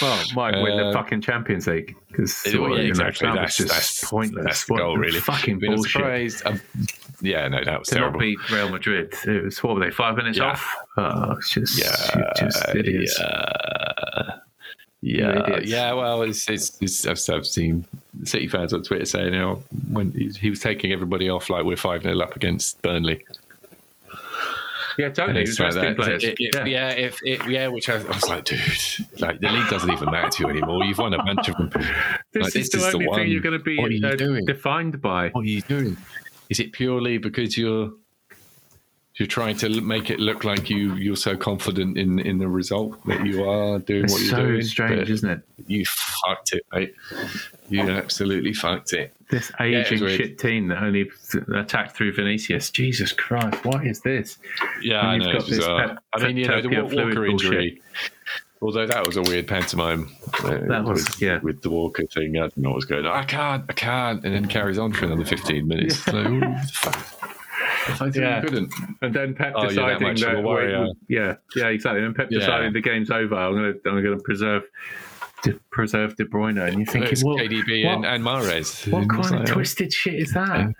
[SPEAKER 1] Well, might win the
[SPEAKER 2] Uh,
[SPEAKER 1] fucking Champions League because
[SPEAKER 2] Yeah, yeah, exactly. That's,
[SPEAKER 1] just
[SPEAKER 2] that's
[SPEAKER 1] pointless.
[SPEAKER 2] That's the goal, really.
[SPEAKER 1] Fucking
[SPEAKER 2] I mean, I'm
[SPEAKER 1] bullshit.
[SPEAKER 2] surprised. Um, yeah, no, that was
[SPEAKER 1] To not beat Real Madrid, it was what were they? Five minutes
[SPEAKER 2] Yeah.
[SPEAKER 1] off. Oh, it's just,
[SPEAKER 2] Yeah,
[SPEAKER 1] just idiots.
[SPEAKER 2] Yeah, yeah,
[SPEAKER 1] idiots.
[SPEAKER 2] yeah. Well, it's, it's, it's I've, I've seen City fans on Twitter saying, you know, when he, he was taking everybody off like we're five 0 up against Burnley.
[SPEAKER 1] Yeah, totally. Was
[SPEAKER 2] like that.
[SPEAKER 1] players.
[SPEAKER 2] It- it-
[SPEAKER 1] yeah.
[SPEAKER 2] yeah, if it, yeah, which I, I was like, dude, like the league doesn't even matter to you anymore. You've won a bunch of them.
[SPEAKER 1] This
[SPEAKER 2] Like,
[SPEAKER 1] is the only
[SPEAKER 2] one.
[SPEAKER 1] thing you're going to be
[SPEAKER 2] you
[SPEAKER 1] uh, defined by.
[SPEAKER 2] What are you doing? Is it purely because you're you're trying to make it look like you you're so confident in in the result that you are doing
[SPEAKER 1] It's
[SPEAKER 2] what you're
[SPEAKER 1] so
[SPEAKER 2] doing?
[SPEAKER 1] strange, isn't it?
[SPEAKER 2] You fucked it, mate. You absolutely fucked it.
[SPEAKER 1] This
[SPEAKER 2] was
[SPEAKER 1] aging
[SPEAKER 2] weird.
[SPEAKER 1] shit team that only attacked through Vinicius. Jesus Christ, what is this?
[SPEAKER 2] Yeah, I know. it's
[SPEAKER 1] pep-
[SPEAKER 2] I mean, you know, the
[SPEAKER 1] tapia
[SPEAKER 2] Wa-
[SPEAKER 1] fluid
[SPEAKER 2] Walker injury. Although that was a weird pantomime. uh,
[SPEAKER 1] That was-
[SPEAKER 2] with,
[SPEAKER 1] yeah.
[SPEAKER 2] with the Walker thing. I don't know what's going on. I can't, I can't, and then carries on for another fifteen minutes. Like, what the? I thought
[SPEAKER 1] Yeah.
[SPEAKER 2] you couldn't.
[SPEAKER 1] And then Pep
[SPEAKER 2] Oh, you're that
[SPEAKER 1] deciding that,
[SPEAKER 2] a warrior.
[SPEAKER 1] wait, yeah, yeah, exactly. And Pep
[SPEAKER 2] Yeah.
[SPEAKER 1] deciding the game's over. I'm gonna, I'm gonna preserve, to preserve De Bruyne. And you're thinking,
[SPEAKER 2] It's KDB and,
[SPEAKER 1] what,
[SPEAKER 2] and Mahrez.
[SPEAKER 1] what kind of
[SPEAKER 2] like,
[SPEAKER 1] twisted shit is that?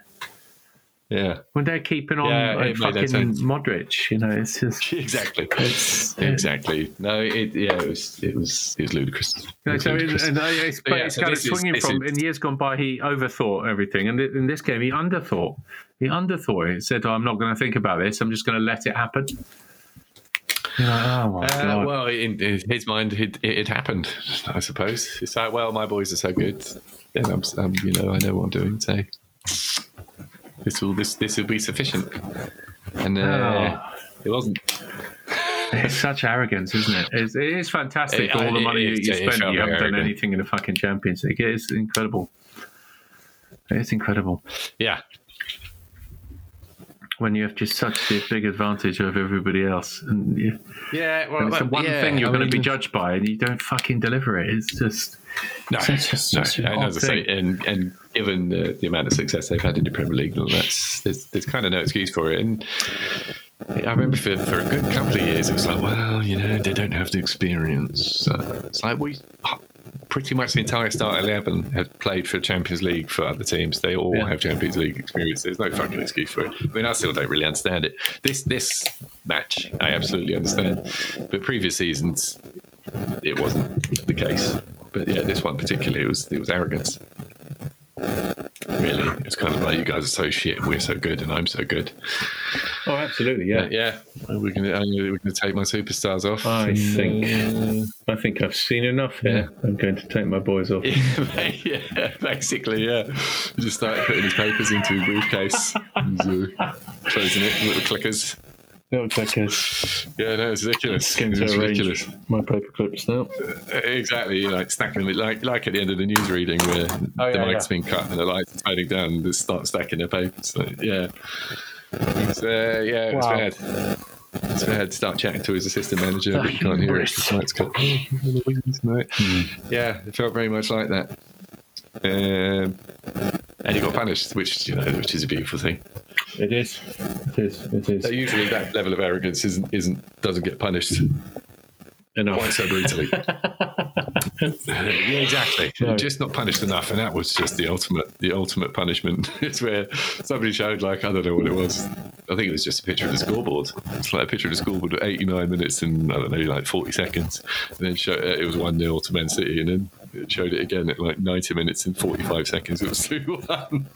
[SPEAKER 2] Yeah,
[SPEAKER 1] When they're keeping on
[SPEAKER 2] Yeah,
[SPEAKER 1] like,
[SPEAKER 2] it made no
[SPEAKER 1] fucking. Modric, you know, it's just.
[SPEAKER 2] exactly.
[SPEAKER 1] It's,
[SPEAKER 2] Exactly. No, it yeah, it was it was it was ludicrous. It
[SPEAKER 1] No, so
[SPEAKER 2] ludicrous.
[SPEAKER 1] and uh, it's,
[SPEAKER 2] But yeah,
[SPEAKER 1] it's
[SPEAKER 2] so
[SPEAKER 1] kind of
[SPEAKER 2] is-
[SPEAKER 1] swinging from
[SPEAKER 2] is-
[SPEAKER 1] in years gone by. He overthought everything, and in this game, he underthought. He underthought it. He said, oh, "I'm not going to think about this. I'm just going to let it happen." Oh my
[SPEAKER 2] Uh,
[SPEAKER 1] god!
[SPEAKER 2] well, in, in his mind, it, it, it happened. I suppose it's like, well, my boys are so good, and I'm, I'm, you know, I know what I'm doing. So this will this this will be sufficient. And uh,
[SPEAKER 1] Oh.
[SPEAKER 2] it wasn't.
[SPEAKER 1] It's such arrogance, isn't it? It's, it is fantastic.
[SPEAKER 2] It-
[SPEAKER 1] all the money
[SPEAKER 2] it-
[SPEAKER 1] you, you
[SPEAKER 2] it
[SPEAKER 1] spend, you haven't
[SPEAKER 2] very
[SPEAKER 1] done anything in the fucking Champions League. It is incredible. It's incredible
[SPEAKER 2] Yeah,
[SPEAKER 1] when you have just such a big advantage over everybody else, and, you,
[SPEAKER 2] yeah. Well,
[SPEAKER 1] and it's the one
[SPEAKER 2] yeah,
[SPEAKER 1] thing you're
[SPEAKER 2] I
[SPEAKER 1] going to be judged by, and you don't fucking deliver it. It's just
[SPEAKER 2] No,
[SPEAKER 1] Such a-
[SPEAKER 2] no.
[SPEAKER 1] such an
[SPEAKER 2] as I say, and and given the, the amount of success they've had in the Premier League, that's there's, there's kind of no excuse for it. And I remember for, for a good couple of years, it was like, well, you know, they don't have the experience. Uh, it's like we pretty much the entire start eleven have played for Champions League for other teams. They all
[SPEAKER 1] Yeah.
[SPEAKER 2] have Champions League experience. There's no fucking excuse for it. I mean, I still don't really understand it. This this match, I absolutely understand, but previous seasons, it wasn't the case. But yeah, this one particularly, it was it was arrogance. Really, it's kind of like you guys are so shit, and we're so good, and I'm so good.
[SPEAKER 1] oh, absolutely,
[SPEAKER 2] Yeah, yeah. We're gonna we're gonna take my superstars off.
[SPEAKER 1] I think- I think I've seen enough here. I'm going to take my boys off.
[SPEAKER 2] yeah, basically, yeah. He just started putting his papers into a briefcase, and, uh, closing it with the clickers.
[SPEAKER 1] Looks like it's
[SPEAKER 2] Yeah, no, it's ridiculous.
[SPEAKER 1] going
[SPEAKER 2] It's ridiculous.
[SPEAKER 1] my paper clips now.
[SPEAKER 2] Exactly, you know, like stacking them, like like at the end of the news reading where
[SPEAKER 1] Oh,
[SPEAKER 2] the
[SPEAKER 1] yeah,
[SPEAKER 2] mic's
[SPEAKER 1] yeah.
[SPEAKER 2] been cut and the lights are fading down, and they start stacking their papers. So, yeah, it's, uh, yeah, it's
[SPEAKER 1] Wow.
[SPEAKER 2] bad. It's bad. Start chatting to his assistant manager, but you can't hear it. The lights cut. Yeah, it felt very much like that. Um, and he got punished, which you know, which is a beautiful thing.
[SPEAKER 1] It is. It is. It is.
[SPEAKER 2] So usually, that level of arrogance isn't isn't doesn't get punished
[SPEAKER 1] Enough.
[SPEAKER 2] quite so brutally. yeah, exactly.
[SPEAKER 1] No.
[SPEAKER 2] Just not punished enough, and that was just the ultimate, the ultimate punishment. it's where somebody showed, like, I don't know what it was, I think it was just a picture of the scoreboard. It's like a picture of the scoreboard at 89 minutes and I don't know, like 40 seconds. And then show, uh, it was 1 0 to Man City. And then it showed it again at like 90 minutes and 45 seconds. It was 2 1.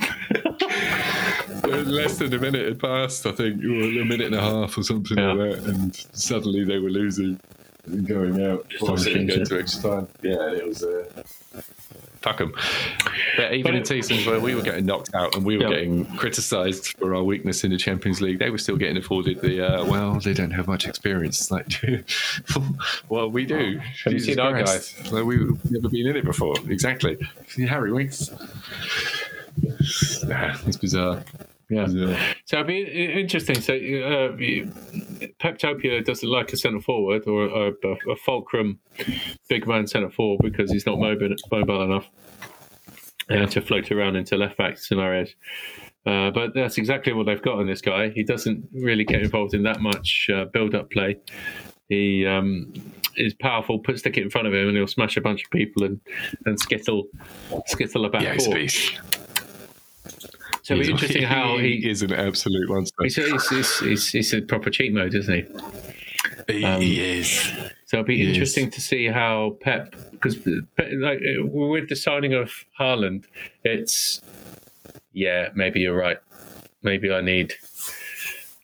[SPEAKER 2] Less than a minute had passed, I think, or a minute and a half or something
[SPEAKER 1] Yeah.
[SPEAKER 2] like that. And suddenly they were losing and going out. Forcing it
[SPEAKER 1] change
[SPEAKER 2] to extra time. Yeah, it was. Uh, Fuck 'em. But even
[SPEAKER 1] But
[SPEAKER 2] in seasons where we were getting knocked out and we were
[SPEAKER 1] Yeah.
[SPEAKER 2] getting criticised for our weakness in the Champions League, they were still getting afforded the, uh, well, they don't have much experience. It's Like, well, we do.
[SPEAKER 1] Have you seen our
[SPEAKER 2] Christ. Like, we've never been in it before. Exactly. Harry Winks. Nah, it's bizarre.
[SPEAKER 1] Yeah. So it'd be interesting. So uh, Peptopia doesn't like a centre forward or a, a, a fulcrum big man centre forward because he's not mobile, mobile enough uh, to float around into left back scenarios. Uh, but that's exactly what they've got in this guy. He doesn't really get involved in that much uh, build-up play. He um, is powerful. Put stick it in front of him, and he'll smash a bunch of people and, and skittle skittle about
[SPEAKER 2] Yeah, he's a beast.
[SPEAKER 1] So it'll be interesting how he
[SPEAKER 2] is an absolute monster.
[SPEAKER 1] He's, he's, he's, he's, he's a proper cheat mode, isn't he?
[SPEAKER 2] He,
[SPEAKER 1] um,
[SPEAKER 2] he is.
[SPEAKER 1] So it'll be
[SPEAKER 2] He
[SPEAKER 1] interesting to see how Pep, because like uh, with the signing of Haaland, it's yeah, maybe you're right. Maybe I need,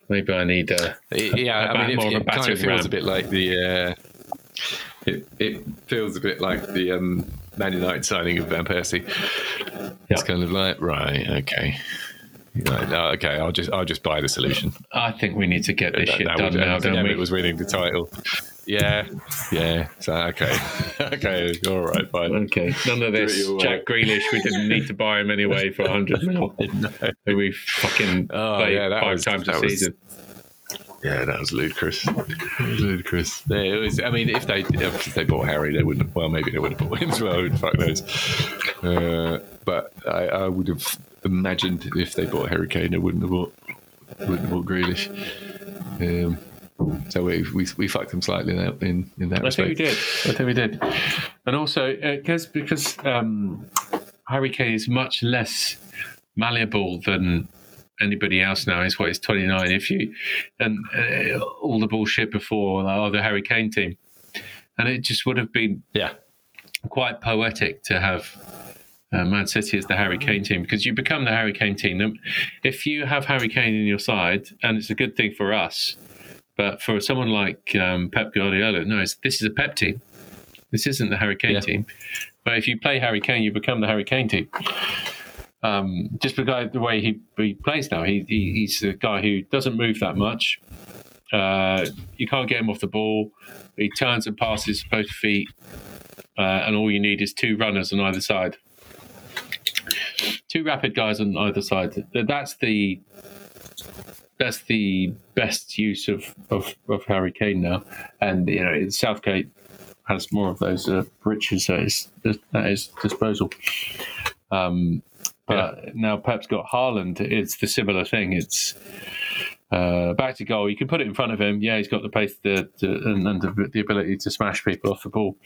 [SPEAKER 1] maybe I need. Uh,
[SPEAKER 2] yeah,
[SPEAKER 1] a
[SPEAKER 2] I mean,
[SPEAKER 1] more
[SPEAKER 2] it,
[SPEAKER 1] of a
[SPEAKER 2] it kind of feels
[SPEAKER 1] ram.
[SPEAKER 2] a bit like the. Uh, it, it feels a bit like the um, Man United signing of Van Persie. It's kind of like right, okay, right, no, okay. I'll just I'll just buy the solution.
[SPEAKER 1] I think we need to get this
[SPEAKER 2] That-
[SPEAKER 1] shit
[SPEAKER 2] that
[SPEAKER 1] done now, don't we?
[SPEAKER 2] was winning the title. Yeah, yeah. So okay, okay, all right, fine.
[SPEAKER 1] Okay, none of this. Jack Grealish, we didn't need to buy him anyway for 100 mil. Who we fucking
[SPEAKER 2] Oh,
[SPEAKER 1] play
[SPEAKER 2] yeah,
[SPEAKER 1] five
[SPEAKER 2] was-
[SPEAKER 1] times a
[SPEAKER 2] that was-
[SPEAKER 1] season.
[SPEAKER 2] Yeah, that was ludicrous. That was ludicrous. Yeah, it was. I mean, if they if they bought Harry, they wouldn't. Well, maybe they would have bought him as well. Fuck knows. Uh, but I, I would have imagined if they bought Harry Kane, they wouldn't have bought wouldn't have bought Grealish. Um, so we, we we fucked them slightly in that in, in that
[SPEAKER 1] I think we did. I think we did. And also, because because um, Harry Kane is much less malleable than anybody else now. He's what he's twenty nine. If you and uh, all the bullshit before, like, oh, the Harry Kane team, and it just would have been
[SPEAKER 2] Yeah,
[SPEAKER 1] quite poetic to have. Uh, Man City as the Harry Kane team because you become the Harry Kane team. If you have Harry Kane in your side, and it's a good thing for us, but for someone like um, Pep Guardiola, no, it's, this is a Pep team. This isn't the Harry Kane
[SPEAKER 2] Yeah.
[SPEAKER 1] team. But if you play Harry Kane, you become the Harry Kane team. Um, just because the way he, he plays now, he, he he's a guy who doesn't move that much. Uh, you can't get him off the ball. He turns and passes both feet, uh, and all you need is two runners on either side. Two rapid guys on either side. That's the that's the best use of, of, of Harry Kane now. And you know, Southgate has more of those uh, riches at his, at his disposal. Um, but now Pep's got Haaland. It's the similar thing. It's uh, back to goal. You can put it in front of him. Yeah, he's got the pace to, to, and, and the, the ability to smash people off the ball,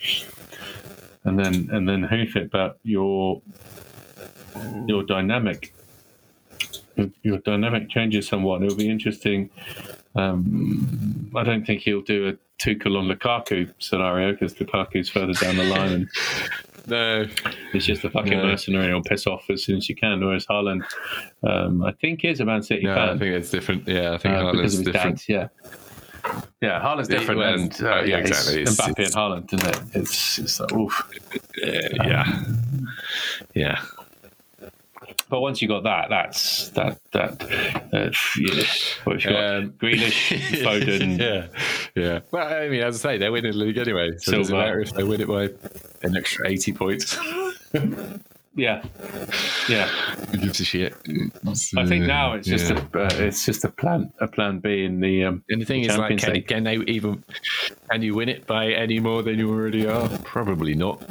[SPEAKER 1] and then and then hoof it. But your your dynamic your- your dynamic changes somewhat. It'll be interesting. Um, I don't think he'll do a Tuchel on Lukaku scenario because Lukaku's further down the line and
[SPEAKER 2] no,
[SPEAKER 1] it's just a fucking
[SPEAKER 2] No.
[SPEAKER 1] mercenary. He'll piss off as soon as you can. Whereas Haaland, um, I think, is a Man City
[SPEAKER 2] no.
[SPEAKER 1] fan
[SPEAKER 2] I think it's different. Yeah, I think
[SPEAKER 1] uh,
[SPEAKER 2] Haaland's different.
[SPEAKER 1] dad. Yeah, yeah. Haaland's different, and uh,
[SPEAKER 2] uh,
[SPEAKER 1] yeah,
[SPEAKER 2] yeah, exactly.
[SPEAKER 1] It's Mbappe
[SPEAKER 2] it's-
[SPEAKER 1] and Haaland, isn't it? It's, it's like, oof.
[SPEAKER 2] Yeah, yeah.
[SPEAKER 1] But once you got that, that's that that. Uh, yeah. What have you got?
[SPEAKER 2] Um,
[SPEAKER 1] Grealish, Foden.
[SPEAKER 2] yeah, yeah. Well, I mean, as I say, they're winning the league anyway. So it doesn't matter if they win it by an extra eighty points.
[SPEAKER 1] Yeah, yeah.
[SPEAKER 2] Who gives a shit? It's,
[SPEAKER 1] I think
[SPEAKER 2] uh,
[SPEAKER 1] now it's just
[SPEAKER 2] yeah.
[SPEAKER 1] a uh, it's just a plan a plan B in the um,
[SPEAKER 2] And the thing is, like, can, can they even can you win it by any more than you already are? Probably not.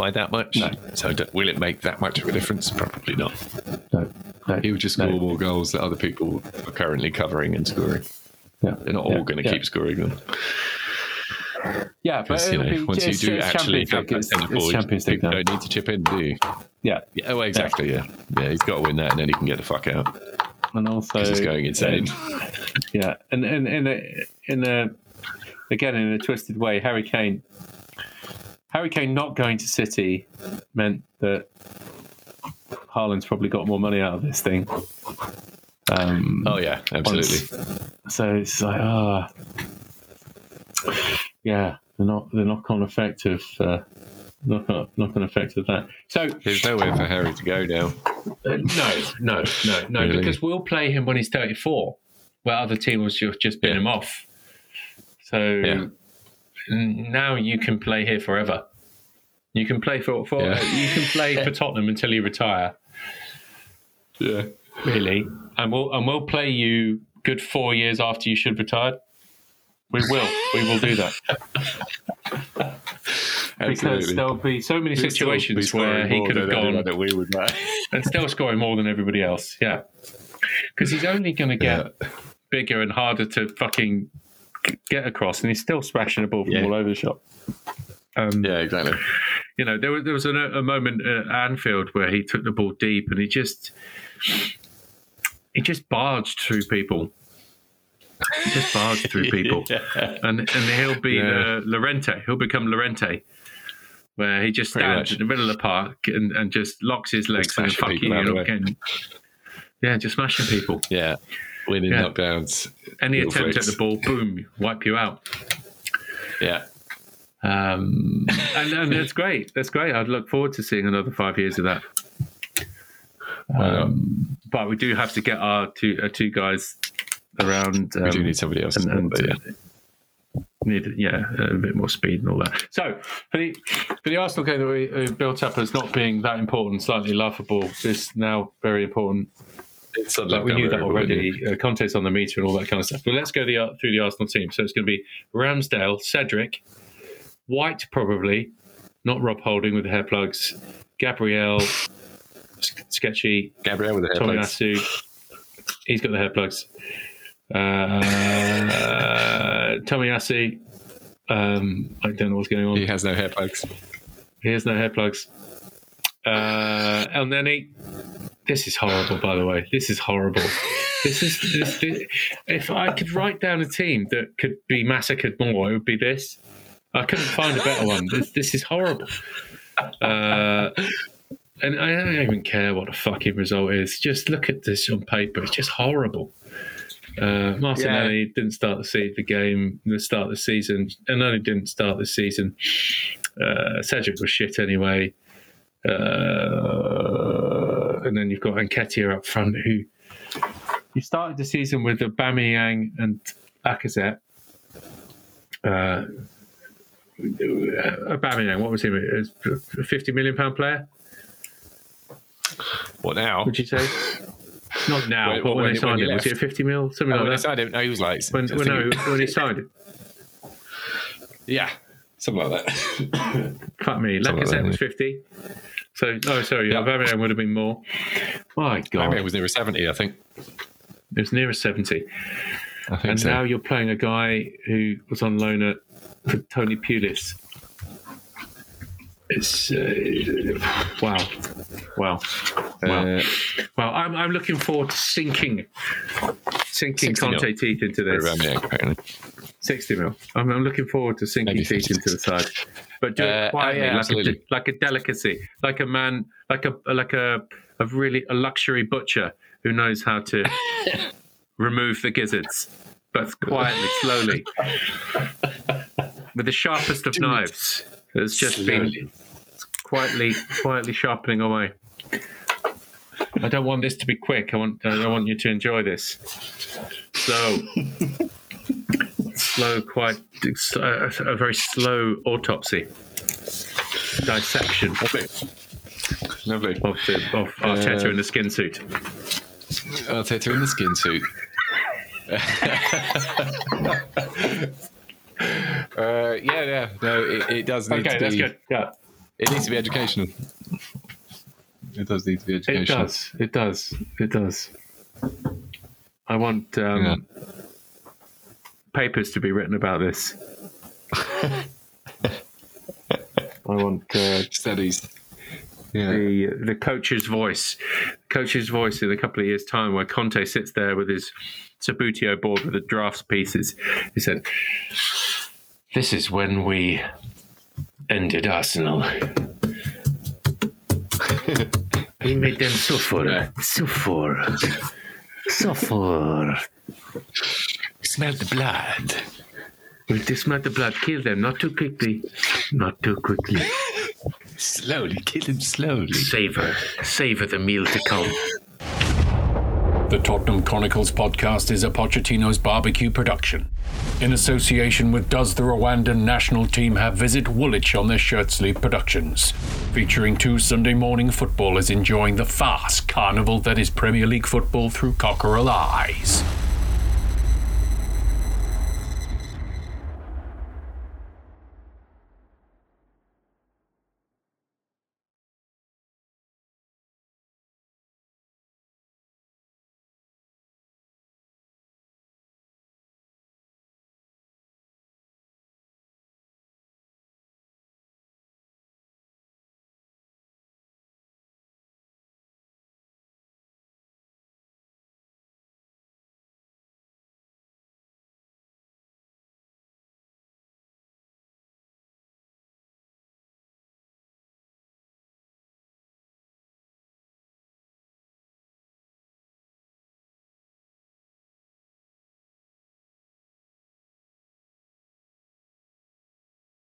[SPEAKER 2] By that much.
[SPEAKER 1] No.
[SPEAKER 2] So d- will it make that much of a difference? Probably not.
[SPEAKER 1] no, no,
[SPEAKER 2] He would just
[SPEAKER 1] no.
[SPEAKER 2] score more goals that other people are currently covering and scoring.
[SPEAKER 1] Yeah,
[SPEAKER 2] They're not
[SPEAKER 1] yeah,
[SPEAKER 2] all going to
[SPEAKER 1] yeah.
[SPEAKER 2] keep scoring them.
[SPEAKER 1] Yeah, but
[SPEAKER 2] you know,
[SPEAKER 1] be-
[SPEAKER 2] once you do actually
[SPEAKER 1] Champions League. It's, it's Champions
[SPEAKER 2] you
[SPEAKER 1] League now.
[SPEAKER 2] don't need to chip in, do you?
[SPEAKER 1] Yeah,
[SPEAKER 2] Yeah, oh, exactly, yeah. Yeah, he's got to win that and then he can get the fuck out.
[SPEAKER 1] and also
[SPEAKER 2] He's going um, insane.
[SPEAKER 1] yeah, and and in a, uh, in a again in a twisted way, Harry Kane. Harry Kane not going to City meant that Haaland's probably got more money out of this thing. Um,
[SPEAKER 2] Oh yeah, absolutely.
[SPEAKER 1] so it's like, ah, yeah, the knock the knock on effect of uh, knock on knock on effect of that. So
[SPEAKER 2] There's nowhere for Harry to go now.
[SPEAKER 1] uh, no, no, no, no,
[SPEAKER 2] Really?
[SPEAKER 1] because we'll play him when he's 34, where other teams just just bin
[SPEAKER 2] Yeah.
[SPEAKER 1] him off. So
[SPEAKER 2] Yeah.
[SPEAKER 1] Now you can play here forever. You can play for, for
[SPEAKER 2] Yeah.
[SPEAKER 1] you can play for Tottenham until you retire,
[SPEAKER 2] Yeah,
[SPEAKER 1] really, and we'll and we'll play you good four years after you should retire. We will, we will do that. Because there'll be so many situations where he could have gone
[SPEAKER 2] That we would
[SPEAKER 1] and still scoring more than everybody else. Yeah, because he's only going to get bigger and harder to fucking get across, and he's still smashing the ball from
[SPEAKER 2] Yeah.
[SPEAKER 1] all over the shop. Um,
[SPEAKER 2] Yeah, exactly.
[SPEAKER 1] You know, there was there was a, a moment at Anfield where he took the ball deep and he just he just barged through people. He just barged through people, and and he'll be
[SPEAKER 2] Yeah.
[SPEAKER 1] Llorente. He'll become Llorente. Where he just stands in the middle of the park and, and just locks his legs and then
[SPEAKER 2] smashing
[SPEAKER 1] fuck you.
[SPEAKER 2] out of
[SPEAKER 1] you're
[SPEAKER 2] way.
[SPEAKER 1] not getting- yeah, just smashing people.
[SPEAKER 2] Yeah, winning
[SPEAKER 1] Yeah.
[SPEAKER 2] knockdowns.
[SPEAKER 1] Any attempt
[SPEAKER 2] freaks.
[SPEAKER 1] at the ball, boom, wipe you out.
[SPEAKER 2] Yeah,
[SPEAKER 1] Um, and, and that's great. That's great. I'd look forward to seeing another five years of that. Um, but we do have to get our two our two guys around. Um,
[SPEAKER 2] we do need somebody else.
[SPEAKER 1] and, and,
[SPEAKER 2] but yeah.
[SPEAKER 1] uh, need yeah a bit more speed and all that. So for the for the Arsenal game that we uh, built up as not being that important, slightly laughable, is now very important.
[SPEAKER 2] It's
[SPEAKER 1] Like we knew that already. Uh, Conte's on the meter and all that kind of stuff. But let's go the, uh, through the Arsenal team. So it's going to be Ramsdale, Cedric, White probably, not Rob Holding with the hair plugs, Gabriel, Sketchy,
[SPEAKER 2] Gabriel with the hair plugs.
[SPEAKER 1] Tomiyasu. He's got the hair plugs. Uh, Tomiyasu. Um, I don't know what's going on.
[SPEAKER 2] He has no hair plugs.
[SPEAKER 1] He has no hair plugs. Uh, Elneny. This is horrible, by the way. This is horrible. This is this, this, if I could write down a team that could be massacred more, it would be this. I couldn't find a better one. This, this is horrible. Uh, and I don't even care what the fucking result is. Just look at this on paper. It's just horrible. Uh, Martinelli didn't start the, se- the game, the start of the season, and only didn't start the season. Uh, Cedric was shit anyway. Uh, and then you've got Nketiah up front, who you started the season with Aubameyang and Lacazette. Uh, Aubameyang, what was he? A fifty million pound player?
[SPEAKER 2] What now?
[SPEAKER 1] Would you say? Not now,
[SPEAKER 2] When-
[SPEAKER 1] but when,
[SPEAKER 2] when-
[SPEAKER 1] they signed him, was he a fifty mil, something
[SPEAKER 2] Oh,
[SPEAKER 1] like
[SPEAKER 2] when I
[SPEAKER 1] that?
[SPEAKER 2] signed him, no, he was like,
[SPEAKER 1] When, when, no, when he signed
[SPEAKER 2] yeah, something like that.
[SPEAKER 1] fuck me,
[SPEAKER 2] Something like
[SPEAKER 1] Lacazette
[SPEAKER 2] that,
[SPEAKER 1] was fifty. So, oh, sorry,
[SPEAKER 2] Yeah.
[SPEAKER 1] Aubameyang would have been more. My God,
[SPEAKER 2] Gabriel was near seventy, I think.
[SPEAKER 1] it was nearer seventy.
[SPEAKER 2] I think
[SPEAKER 1] And
[SPEAKER 2] so.
[SPEAKER 1] now you're playing a guy who was on loan at Tony Pulis. It's uh, wow, wow, wow.
[SPEAKER 2] Uh,
[SPEAKER 1] well, I'm I'm looking forward to sinking, sinking
[SPEAKER 2] 60 mil.
[SPEAKER 1] Teeth into this. Sixty mil. I'm, I'm looking forward to sinking
[SPEAKER 2] Maybe
[SPEAKER 1] teeth
[SPEAKER 2] 50.
[SPEAKER 1] into the side, but do
[SPEAKER 2] Uh,
[SPEAKER 1] it
[SPEAKER 2] oh,
[SPEAKER 1] quietly, like, a, like a delicacy, like a man, like a like a a really a luxury butcher who knows how to remove the gizzards, but quietly, slowly, with the sharpest of knives. It's just been quietly, quietly sharpening away. I don't want this to be quick. I want, I want you to enjoy this. Slow, slow, quite a, a very slow autopsy, dissection of
[SPEAKER 2] Lovely.
[SPEAKER 1] the of Arteta
[SPEAKER 2] Uh,
[SPEAKER 1] in the skin suit.
[SPEAKER 2] Arteta in the skin suit. uh, yeah, yeah. No, it, it does need
[SPEAKER 1] Okay,
[SPEAKER 2] to
[SPEAKER 1] that's
[SPEAKER 2] be.
[SPEAKER 1] good. Yeah,
[SPEAKER 2] It needs to be educational. It does need to be educational.
[SPEAKER 1] it does. It does. It does. I want um, papers to be written about this. I want uh,
[SPEAKER 2] Studies. Yeah.
[SPEAKER 1] the the coach's voice, coach's voice in a couple of years' time, where Conte sits there with his Subbuteo board with the drafts pieces. He said, "This is when we ended Arsenal. we made them suffer, suffer, suffer.
[SPEAKER 2] Smell the blood.
[SPEAKER 1] We smell the blood, kill them, not too quickly, not too quickly.
[SPEAKER 2] Slowly, kill him slowly.
[SPEAKER 1] Savor, savor the meal to come."
[SPEAKER 3] The Tottenham Chronicles podcast is a Pochettino's barbecue production. In association with Does the Rwandan National Team Have Visit Woolwich on their shirt sleeve productions, featuring two Sunday morning footballers enjoying the fast carnival that is Premier League football through cockerel eyes.